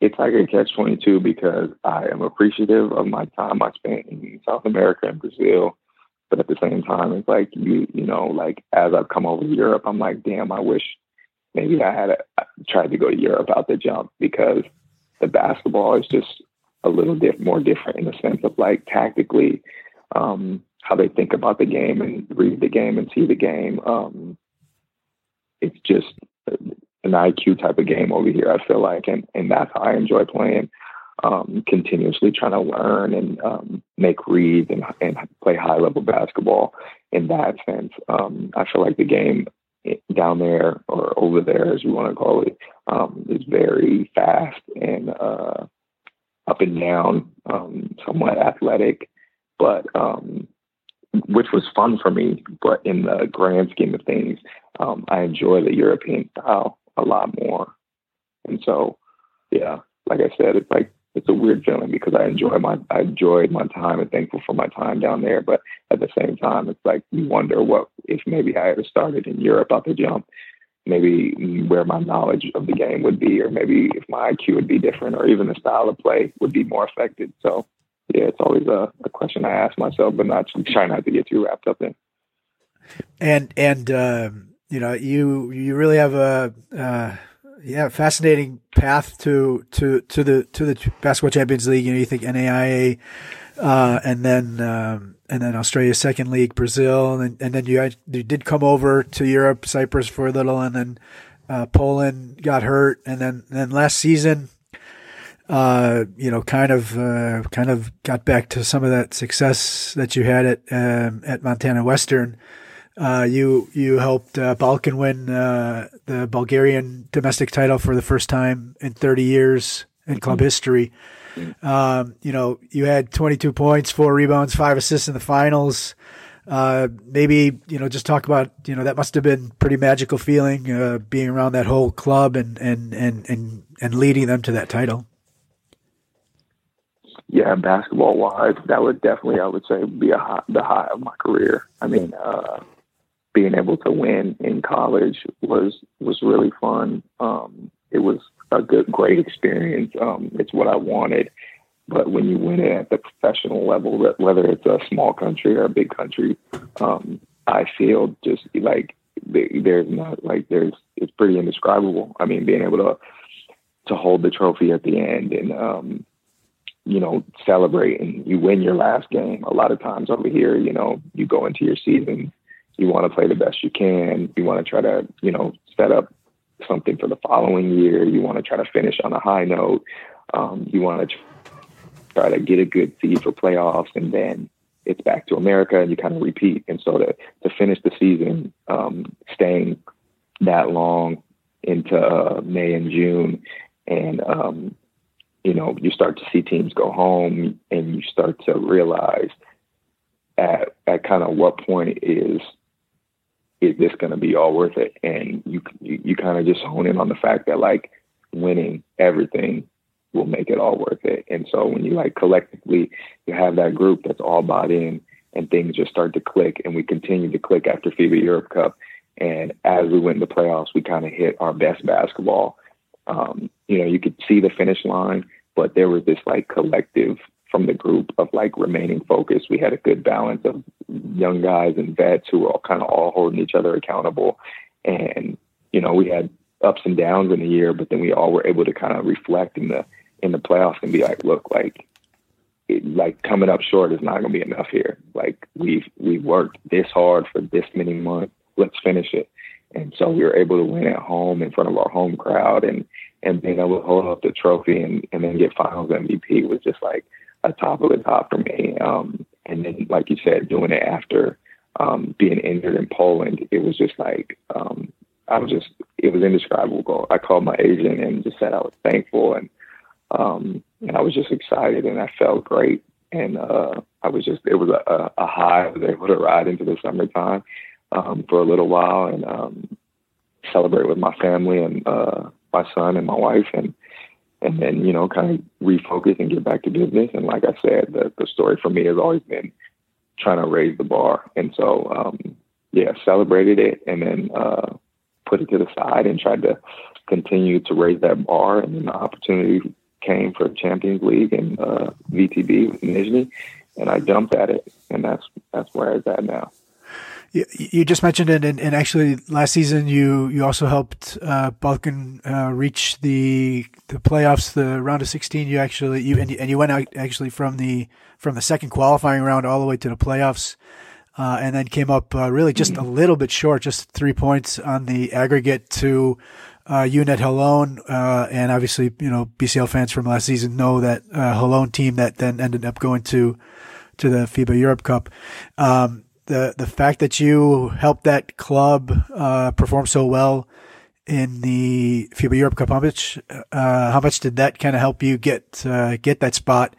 it's like a catch 22 because I am appreciative of my time I spent in South America and Brazil. But at the same time, it's like you, you know, like as I've come over to Europe, I'm like, damn, I wish maybe I had tried to go to Europe out the jump because the basketball is just a little bit more different in the sense of like tactically um, how they think about the game and read the game and see the game. Um, it's just an IQ type of game over here. I feel like, and and that's how I enjoy playing. Um, continuously trying to learn and um, make reads and, and play high level basketball. In that sense, um, I feel like the game down there or over there, as you want to call it, um, is very fast and uh, up and down, um, somewhat athletic, but um, which was fun for me. But in the grand scheme of things, um, I enjoy the European style a lot more. And so, yeah, like I said, it's like it's a weird feeling because I enjoy my I enjoyed my time and thankful for my time down there. But at the same time, it's like you wonder what if maybe I had started in Europe out the jump, maybe where my knowledge of the game would be, or maybe if my IQ would be different, or even the style of play would be more affected. So, yeah, it's always a, a question I ask myself, but not try not to get too wrapped up in. And and um, you know, you you really have a uh, yeah fascinating path to to to the to the basketball champions league. You know, you think NAIA, uh, and then. Um, and then Australia's second league, Brazil, and, and then you, you did come over to Europe, Cyprus for a little, and then uh, Poland got hurt, and then then last season, uh, you know, kind of uh, kind of got back to some of that success that you had at um, at Montana Western. Uh, you you helped uh, Balkan win uh, the Bulgarian domestic title for the first time in 30 years in club mm-hmm. history. Um, you know, you had 22 points, four rebounds, five assists in the finals. Uh, maybe, you know, just talk about, you know, that must have been pretty magical feeling, uh, being around that whole club and, and, and, and, and leading them to that title. Yeah, basketball wise, that would definitely, I would say, be a high, the high of my career. I mean, uh, being able to win in college was was really fun. Um, it was a good, great experience. Um, it's what I wanted. But when you win it at the professional level, whether it's a small country or a big country, um, I feel just like there's not like there's it's pretty indescribable. I mean, being able to to hold the trophy at the end and um, you know celebrate and you win your last game. A lot of times over here, you know, you go into your season, you want to play the best you can. You want to try to you know set up something for the following year. You want to try to finish on a high note. Um, you want to try to get a good seed for playoffs, and then it's back to America, and you kind of repeat. And so to to finish the season, um, staying that long into uh, May and June, and um, you know you start to see teams go home, and you start to realize at at kind of what point is is this going to be all worth it? And you you, you kind of just hone in on the fact that like winning everything will make it all worth it. And so when you like collectively you have that group that's all bought in and things just start to click and we continue to click after FIBA Europe Cup. And as we went into playoffs, we kind of hit our best basketball. Um, you know, you could see the finish line, but there was this like collective from the group of like remaining focused. We had a good balance of young guys and vets who were all kind of all holding each other accountable. And, you know, we had ups and downs in the year, but then we all were able to kind of reflect in the in the playoffs and be like, look, like it, like coming up short is not going to be enough here. Like we've we've worked this hard for this many months. Let's finish it. And so we were able to win at home in front of our home crowd and and being able to hold up the trophy and, and then get finals MVP was just like a top of the top for me. Um, and then, like you said, doing it after um, being injured in Poland, it was just like um, I was just it was indescribable. I called my agent and just said I was thankful and um, and I was just excited and I felt great. And uh, I was just it was a, a high. I was able to ride into the summertime um, for a little while and um, celebrate with my family and uh, my son and my wife and and then you know kind of refocus and get back to business. And like I said, the the story for me has always been trying to raise the bar, and so um, yeah, celebrated it, and then uh, put it to the side and tried to continue to raise that bar. And then the opportunity came for Champions League and uh, VTB with Nizhny, and I jumped at it, and that's that's where it's at now. You, you just mentioned it, and, and, actually last season you you also helped uh, Balkan uh, reach the the playoffs, the round of sixteen. You actually you and, you and you went out actually from the from the second qualifying round all the way to the playoffs, uh, and then came up uh, really just a little bit short, just three points on the aggregate to. Uh, UNET Holon, uh, and obviously, you know, BCL fans from last season know that uh, Holon team that then ended up going to to the FIBA Europe Cup. Um, the the fact that you helped that club uh, perform so well in the FIBA Europe Cup, how much uh, how much did that kind of help you get uh, get that spot,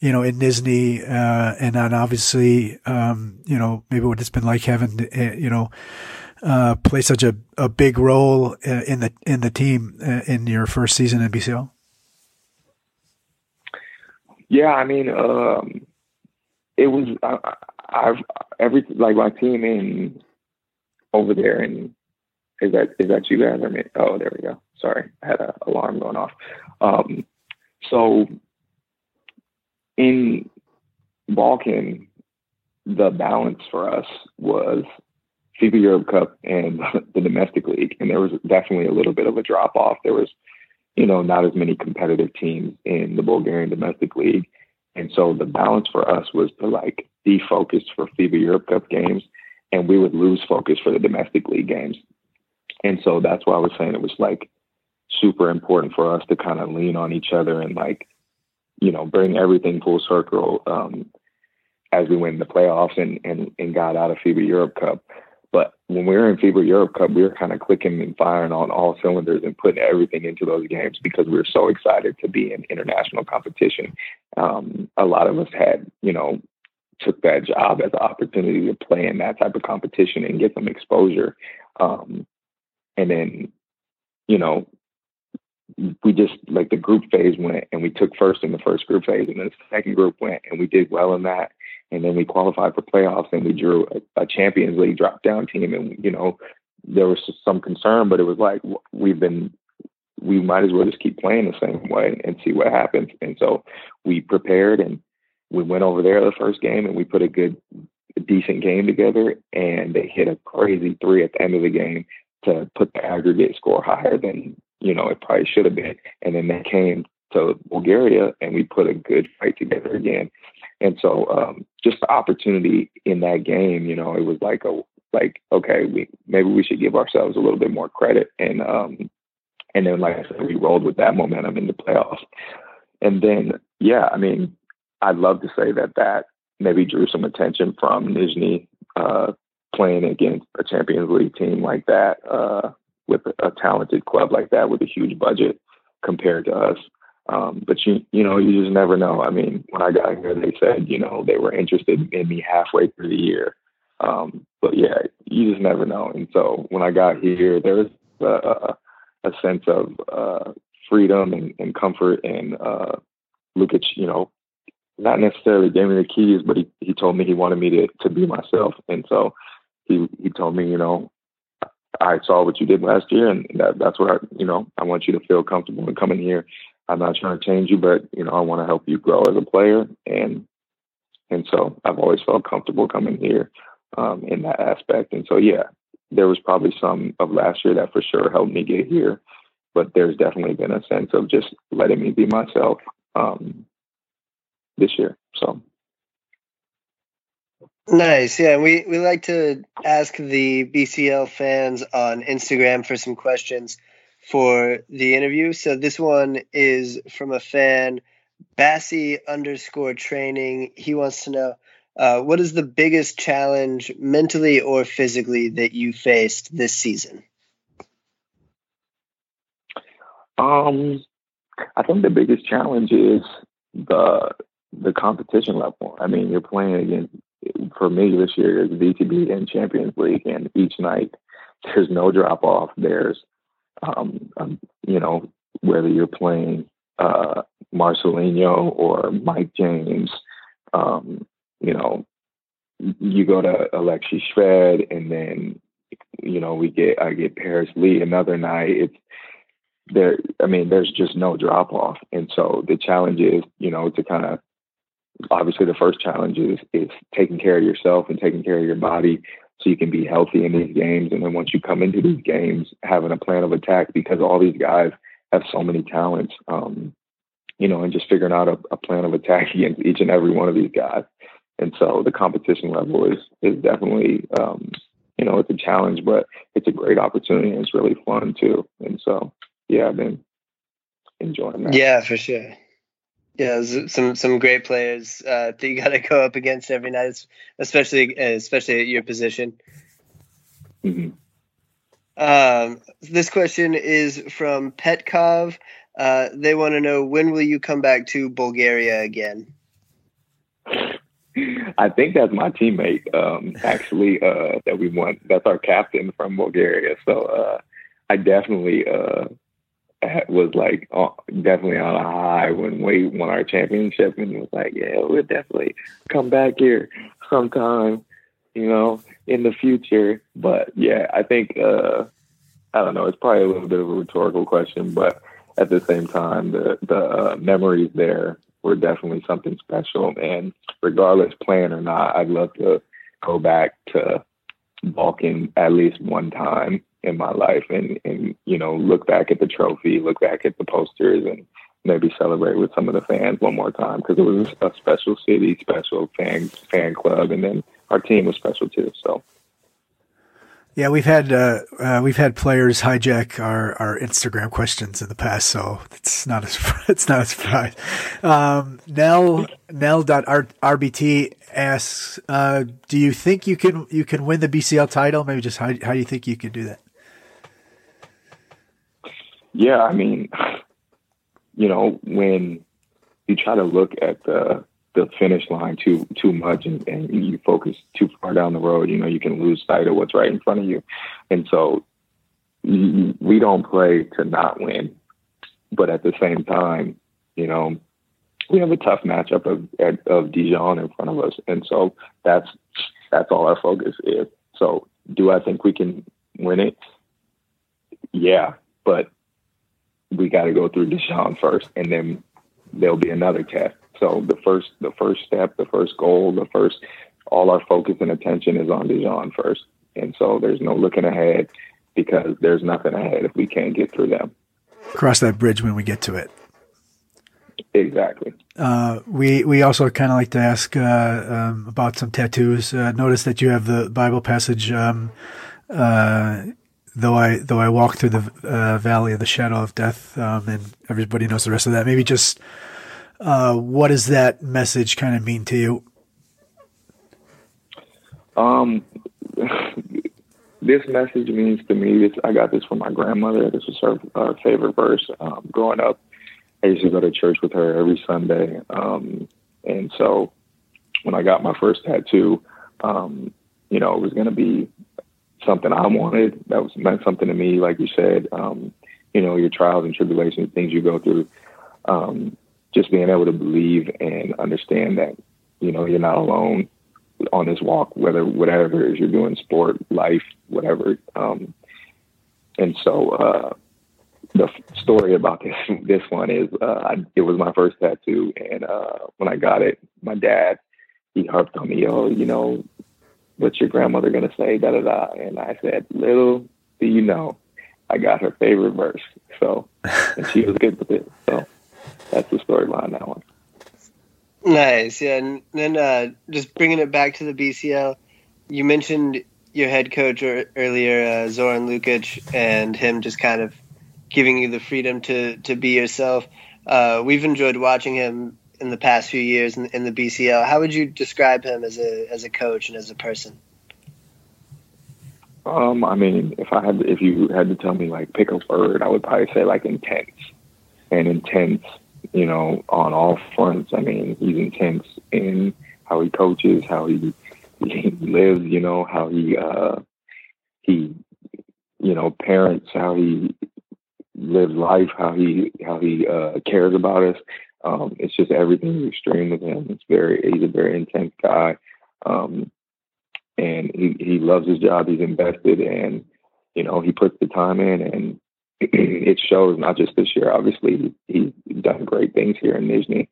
you know, in Nizhny, uh, and then obviously, um, you know, maybe what it's been like having, uh, you know, uh, play such a, a big role in the in the team in your first season in BCL. Yeah, I mean, um, it was. I, I've every like my team in over there and is that is that you guys? I mean, oh, there we go. Sorry, I had an alarm going off. Um, so in Balkan, the balance for us was FIBA Europe Cup and the domestic league, and there was definitely a little bit of a drop off. There was, you know, not as many competitive teams in the Bulgarian domestic league, and so the balance for us was to like defocus for FIBA Europe Cup games, and we would lose focus for the domestic league games. And so that's why I was saying it was like super important for us to kind of lean on each other and like, you know, bring everything full circle um, as we went in the playoffs and, and, and got out of FIBA Europe Cup. But when we were in FIBA Europe Cup, we were kind of clicking and firing on all cylinders and putting everything into those games because we were so excited to be in international competition. Um, a lot of us had, you know, took that job as an opportunity to play in that type of competition and get some exposure. Um, and then, you know, we just like the group phase went and we took first in the first group phase and then the second group went and we did well in that and then we qualified for playoffs and we drew a, a champions league drop down team and you know there was some concern but it was like we've been we might as well just keep playing the same way and see what happens and so we prepared and we went over there the first game and we put a good a decent game together and they hit a crazy three at the end of the game to put the aggregate score higher than you know, it probably should have been. And then they came to Bulgaria and we put a good fight together again. And so um, just the opportunity in that game, you know, it was like a like, okay, we maybe we should give ourselves a little bit more credit. And um and then like I said, we rolled with that momentum in the playoffs. And then yeah, I mean, I'd love to say that that maybe drew some attention from Nizhny uh, playing against a Champions League team like that. Uh, with a talented club like that with a huge budget compared to us. Um, but you you know you just never know. I mean, when I got here, they said you know they were interested in me halfway through the year. Um, but yeah, you just never know. And so when I got here, there was a, a sense of uh, freedom and, and comfort. And uh, Lukic, you know, not necessarily gave me the keys, but he, he told me he wanted me to to be myself. And so he he told me, you know, I saw what you did last year, and that, that's what I, you know, I want you to feel comfortable in coming here. I'm not trying to change you, but you know, I want to help you grow as a player, and and so I've always felt comfortable coming here um, in that aspect. And so, yeah, there was probably some of last year that for sure helped me get here, but there's definitely been a sense of just letting me be myself um, this year. So Nice. Yeah, we we like to ask the BCL fans on Instagram for some questions for the interview. So this one is from a fan, Bassy underscore training. He wants to know uh, what is the biggest challenge mentally or physically that you faced this season? Um, I think the biggest challenge is the the competition level. I mean, you're playing against for me this year is VTB and Champions League, and each night there's no drop off. There's, um, um, you know, whether you're playing uh, Marcelinho or Mike James, um, you know, you go to Alexey Shved, and then you know we get I get Paris Lee another night. It's there. I mean, there's just no drop off, and so the challenge is, you know, to kind of obviously the first challenge is is taking care of yourself and taking care of your body so you can be healthy in these games. And then once you come into these games, having a plan of attack because all these guys have so many talents, um, you know, and just figuring out a, a plan of attack against each and every one of these guys. And so the competition level is is definitely um, you know, it's a challenge, but it's a great opportunity and it's really fun too. And so yeah, I've been enjoying that. Yeah, for sure. Yeah, some some great players uh, that you got to go up against every night, especially especially at your position. Mm-hmm. Um, this question is from Petkov. Uh, they want to know when will you come back to Bulgaria again? I think that's my teammate, um, actually, uh, that we want. That's our captain from Bulgaria. So uh, I definitely uh, was like uh, definitely on a high when we won our championship and was like, yeah, we'll definitely come back here sometime, you know, in the future. But yeah, I think uh, I don't know. It's probably a little bit of a rhetorical question, but at the same time, the the uh, memories there were definitely something special. And regardless, playing or not, I'd love to go back to Balkan at least one time in my life, and and you know, look back at the trophy, look back at the posters, and maybe celebrate with some of the fans one more time because it was a special city, special fan fan club, and then our team was special too. So yeah, we've had uh, uh, we've had players hijack our, our Instagram questions in the past, so it's not a it's not a surprise. Um, Nell Nell.rbt asks, uh, "Do you think you can you can win the BCL title? Maybe just how how do you think you can do that?" Yeah, I mean, you know, when you try to look at the the finish line too too much and, and you focus too far down the road, you know, you can lose sight of what's right in front of you. And so we don't play to not win, but at the same time, you know, we have a tough matchup of of Dijon in front of us, and so that's that's all our focus is. So, do I think we can win it? Yeah, but we got to go through Dijon first, and then there'll be another test. So the first the first step, the first goal, the first all our focus and attention is on Dijon first. And so there's no looking ahead because there's nothing ahead if we can't get through them. Cross that bridge when we get to it. Exactly. Uh, we we also kind of like to ask uh, um, about some tattoos. Uh, notice that you have the Bible passage. Um, uh, though I though I walk through the uh, valley of the shadow of death, um, and everybody knows the rest of that. Maybe just uh, what does that message kind of mean to you? Um, this message means to me. This I got this from my grandmother. This was her favorite verse. Um, growing up, I used to go to church with her every Sunday, um, and so when I got my first tattoo, um, you know, it was going to be something I wanted. That was meant something to me, like you said. Um, you know, your trials and tribulations, things you go through. Um, just being able to believe and understand that you know you're not alone on this walk, whether whatever it is you're doing, sport, life, whatever. Um, and so uh, the story about this this one is uh, I, it was my first tattoo, and uh, when I got it, my dad he harped on me, oh, you know, what's your grandmother gonna say, da da da, and I said, little do you know, I got her favorite verse, so and she was good with it, so that's the storyline that one. Nice, yeah, and then uh, just bringing it back to the BCL, you mentioned your head coach earlier, uh, Zoran Lukic, and him just kind of giving you the freedom to to be yourself. Uh, we've enjoyed watching him in the past few years in, in, the BCL. How would you describe him as a as a coach and as a person? Um, I mean, if I had, to, if you had to tell me like pick a word, I would probably say like intense and intense you know, on all fronts. I mean, he's intense in how he coaches, how he, he lives, you know, how he uh, he you know parents, how he lives life, how he how he uh, cares about us. Um, it's just everything extreme with him. It's very he's a very intense guy, um, and he he loves his job. He's invested, and you know he puts the time in, and it shows not just this year. Obviously, he's done great things here in Nizhny,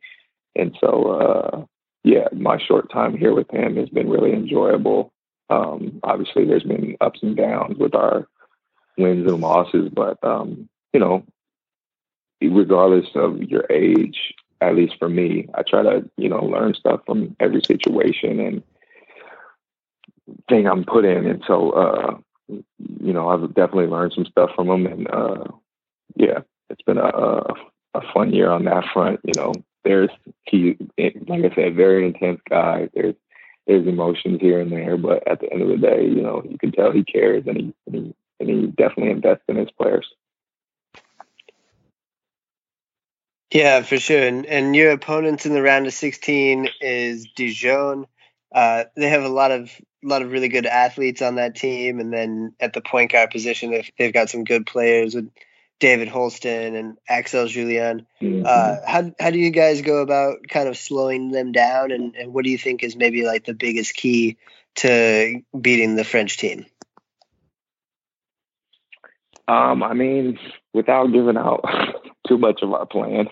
and so uh, yeah, my short time here with him has been really enjoyable. Um, obviously, there's been ups and downs with our wins and losses, but um, you know, regardless of your age, at least for me, I try to you know learn stuff from every situation and thing I'm put in, and so uh, you know, I've definitely learned some stuff from him, and uh, yeah, it's been a, a, a fun year on that front. You know, there's he, like I said, very intense guy. There's there's emotions here and there, but at the end of the day, you know, you can tell he cares, and he and he, and he definitely invests in his players. Yeah, for sure. And, and your opponents in the round of 16 is Dijon. Uh, they have a lot of a lot of really good athletes on that team, and then at the point guard position, they've, they've got some good players with David Holston and Axel Julien. Mm-hmm. Uh, how how do you guys go about kind of slowing them down, and, and what do you think is maybe like the biggest key to beating the French team? Um, I mean, without giving out too much of our plan.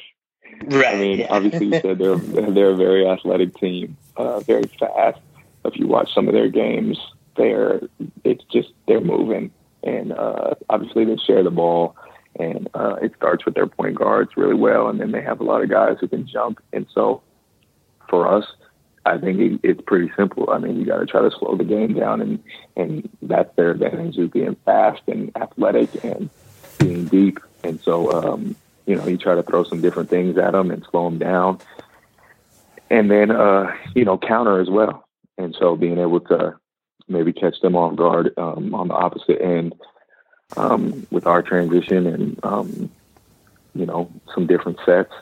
Right. I mean, yeah. obviously, you said they're they're a very athletic team, uh, very fast. If you watch some of their games, they're it's just they're moving, and uh, obviously they share the ball, and uh, it starts with their point guards really well, and then they have a lot of guys who can jump, and so for us, I think it, it's pretty simple. I mean, you got to try to slow the game down, and and that's their advantage is being fast and athletic and being deep. And so, um, you know, you try to throw some different things at them and slow them down, and then uh, you know counter as well. And so, being able to maybe catch them off guard um, on the opposite end um, with our transition and um, you know some different sets.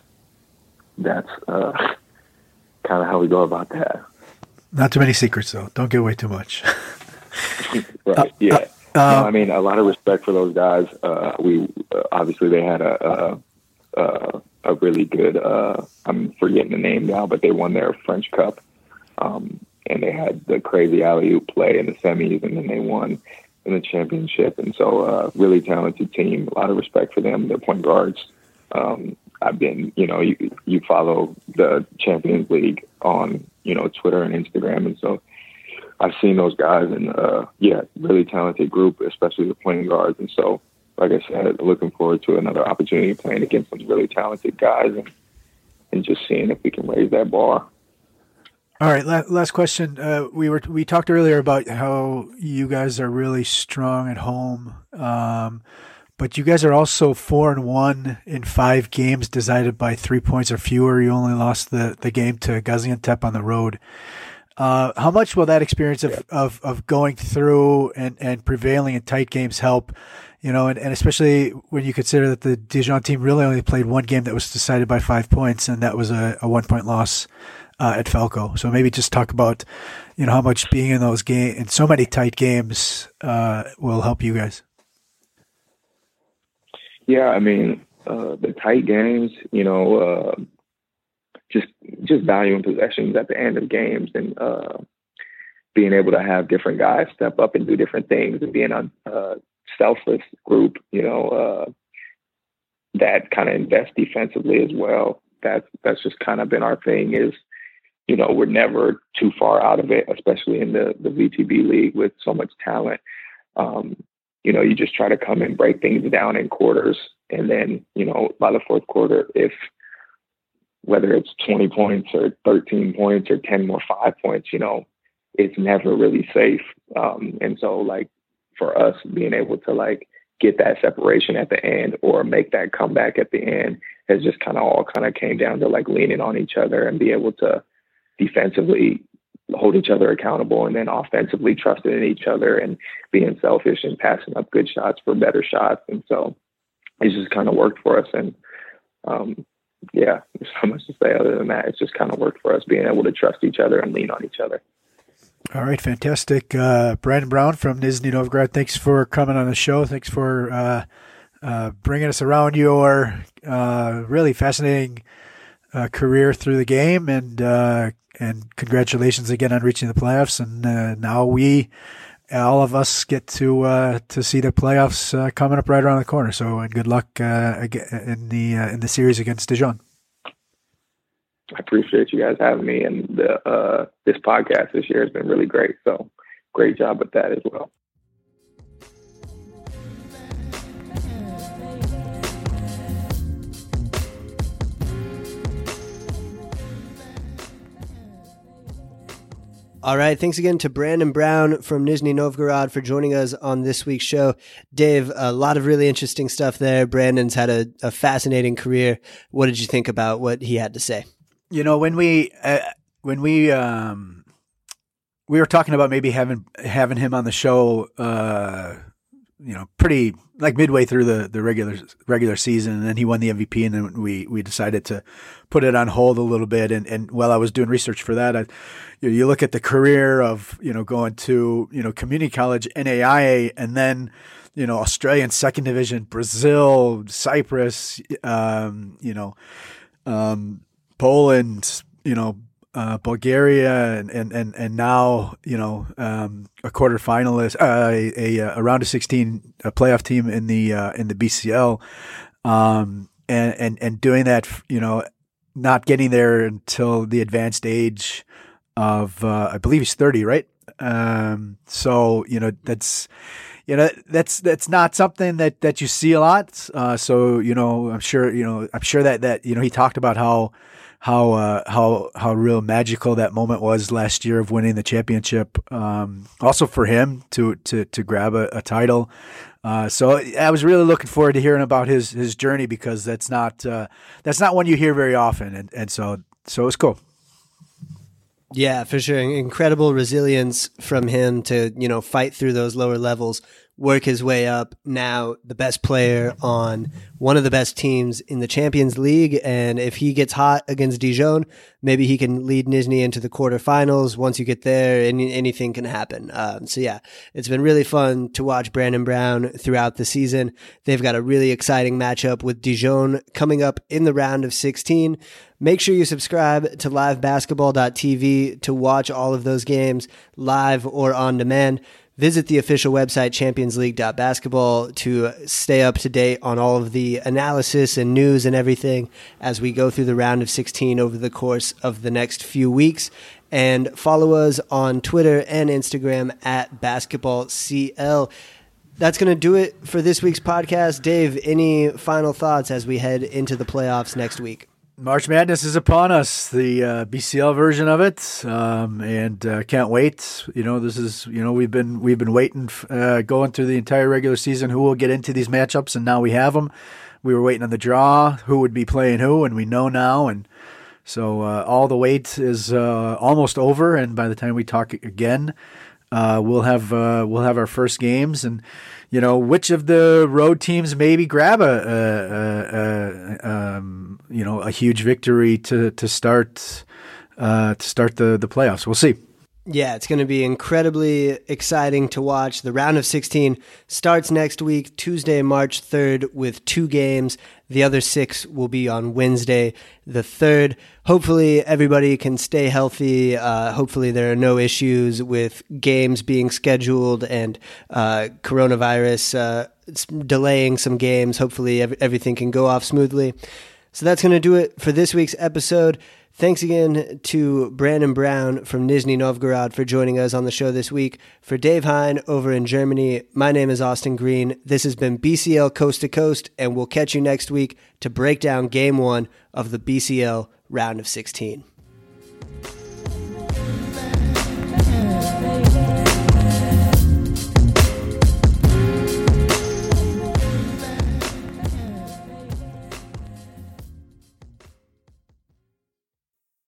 That's uh, kind of how we go about that. Not too many secrets though. Don't give away too much. right. Yeah. Uh, no, I mean, a lot of respect for those guys. Uh, we uh, obviously they had a a, a, a really good. Uh, I'm forgetting the name now, but they won their French Cup, um, and they had the crazy alley oop play in the semis, and then they won in the championship. And so, uh, really talented team. A lot of respect for them. Their point guards. Um, I've been, you know, you you follow the Champions League on, you know, Twitter and Instagram, and so I've seen those guys, and uh, yeah, really talented group, especially the point guards. And so, like I said, looking forward to another opportunity playing against some really talented guys, and and just seeing if we can raise that bar. All right, last question. Uh, we were we talked earlier about how you guys are really strong at home, um, but you guys are also four and one in five games decided by three points or fewer. You only lost the, the game to Gaziantep on the road. Uh, how much will that experience of, of, of going through and, and prevailing in tight games help? You know, and, and especially when you consider that the Dijon team really only played one game that was decided by five points, and that was a, a one point loss uh, at Falco. So maybe just talk about, you know, how much being in those game in so many tight games uh, will help you guys. Yeah, I mean, uh, the tight games, you know, uh, just just valuing possessions at the end of games and uh, being able to have different guys step up and do different things and being a selfless group, you know, uh, that kind of invest defensively as well. That's that's just kind of been our thing. Is you know we're never too far out of it, especially in the the VTB league with so much talent. Um, you know, you just try to come and break things down in quarters, and then you know by the fourth quarter, if whether it's 20 points or 13 points or 10 more five points, you know, it's never really safe. Um, and so like for us being able to like get that separation at the end or make that comeback at the end has just kind of all kind of came down to like leaning on each other and be able to defensively hold each other accountable and then offensively trusting in each other and being selfish and passing up good shots for better shots. And so it's just kind of worked for us. And, um, yeah, there's so much to say other than that. It's just kind of worked for us being able to trust each other and lean on each other. All right, fantastic. Uh, Brandon Brown from Nizhny Novgorod, thanks for coming on the show. Thanks for uh, uh, bringing us around your uh, really fascinating uh, career through the game, and uh, and congratulations again on reaching the playoffs. And now we, all of us, get to uh, to see the playoffs uh, coming up right around the corner. So, and good luck uh, in the in the series against Dijon. I appreciate you guys having me, and the uh, this podcast this year has been really great. So, great job with that as well. All right. Thanks again to Brandon Brown from Nizhny Novgorod for joining us on this week's show. Dave, a lot of really interesting stuff there. Brandon's had a, a fascinating career. What did you think about what he had to say? You know, when we uh, when we um, we were talking about maybe having having him on the show, uh, you know, pretty like midway through the, the regular regular season, and then he won the MVP, and then we we decided to put it on hold a little bit. And, and while I was doing research for that, I, you, know, you look at the career of you know going to you know community college, NAIA, and then you know Australian second division, Brazil, Cyprus, um, you know. Um, Poland, you know, uh, Bulgaria and, and, and, now, you know, um, a quarter finalist, uh, a, a, a, round of 16 a playoff team in the, uh, in the BCL. Um, and, and, and doing that, you know, not getting there until the advanced age of, uh, I believe he's 30, right? Um, so, you know, that's, you know that's that's not something that that you see a lot. Uh, so you know, I'm sure you know, I'm sure that that you know, he talked about how how uh, how how real magical that moment was last year of winning the championship. Um, also for him to to to grab a, a title. Uh, so I was really looking forward to hearing about his his journey because that's not uh, that's not one you hear very often, and and so so it was cool. Yeah, for sure. Incredible resilience from him to, you know, fight through those lower levels, work his way up. Now the best player on one of the best teams in the Champions League. And if he gets hot against Dijon, maybe he can lead Nizhny into the quarterfinals. Once you get there, any, anything can happen. Um, so yeah, it's been really fun to watch Brandon Brown throughout the season. They've got a really exciting matchup with Dijon coming up in the round of 16. Make sure you subscribe to livebasketball.tv to watch all of those games live or on demand. Visit the official website championsleague.basketball to stay up to date on all of the analysis and news and everything as we go through the round of 16 over the course of the next few weeks. And follow us on Twitter and Instagram at basketballcl. That's going to do it for this week's podcast. Dave, any final thoughts as we head into the playoffs next week? March Madness is upon us, the uh, BCL version of it, um, and uh, can't wait. You know, this is you know we've been we've been waiting, uh, going through the entire regular season. Who will get into these matchups, and now we have them. We were waiting on the draw, who would be playing who, and we know now. And so uh, all the wait is uh, almost over, and by the time we talk again, uh, we'll have we'll have our first games and you know, which of the road teams maybe grab a, a, a, a um, you know, a huge victory to to start uh, to start the the playoffs. We'll see. Yeah, it's going to be incredibly exciting to watch. The round of 16 starts next week, Tuesday, March 3rd, with two games. The other six will be on Wednesday, the 3rd. Hopefully, everybody can stay healthy. Uh, hopefully, there are no issues with games being scheduled and uh, coronavirus uh, delaying some games. Hopefully, everything can go off smoothly. So, that's going to do it for this week's episode. Thanks again to Brandon Brown from Nizhny Novgorod for joining us on the show this week. For Dave Hein over in Germany, my name is Austin Green. This has been BCL Coast to Coast, and we'll catch you next week to break down game one of the BCL round of 16.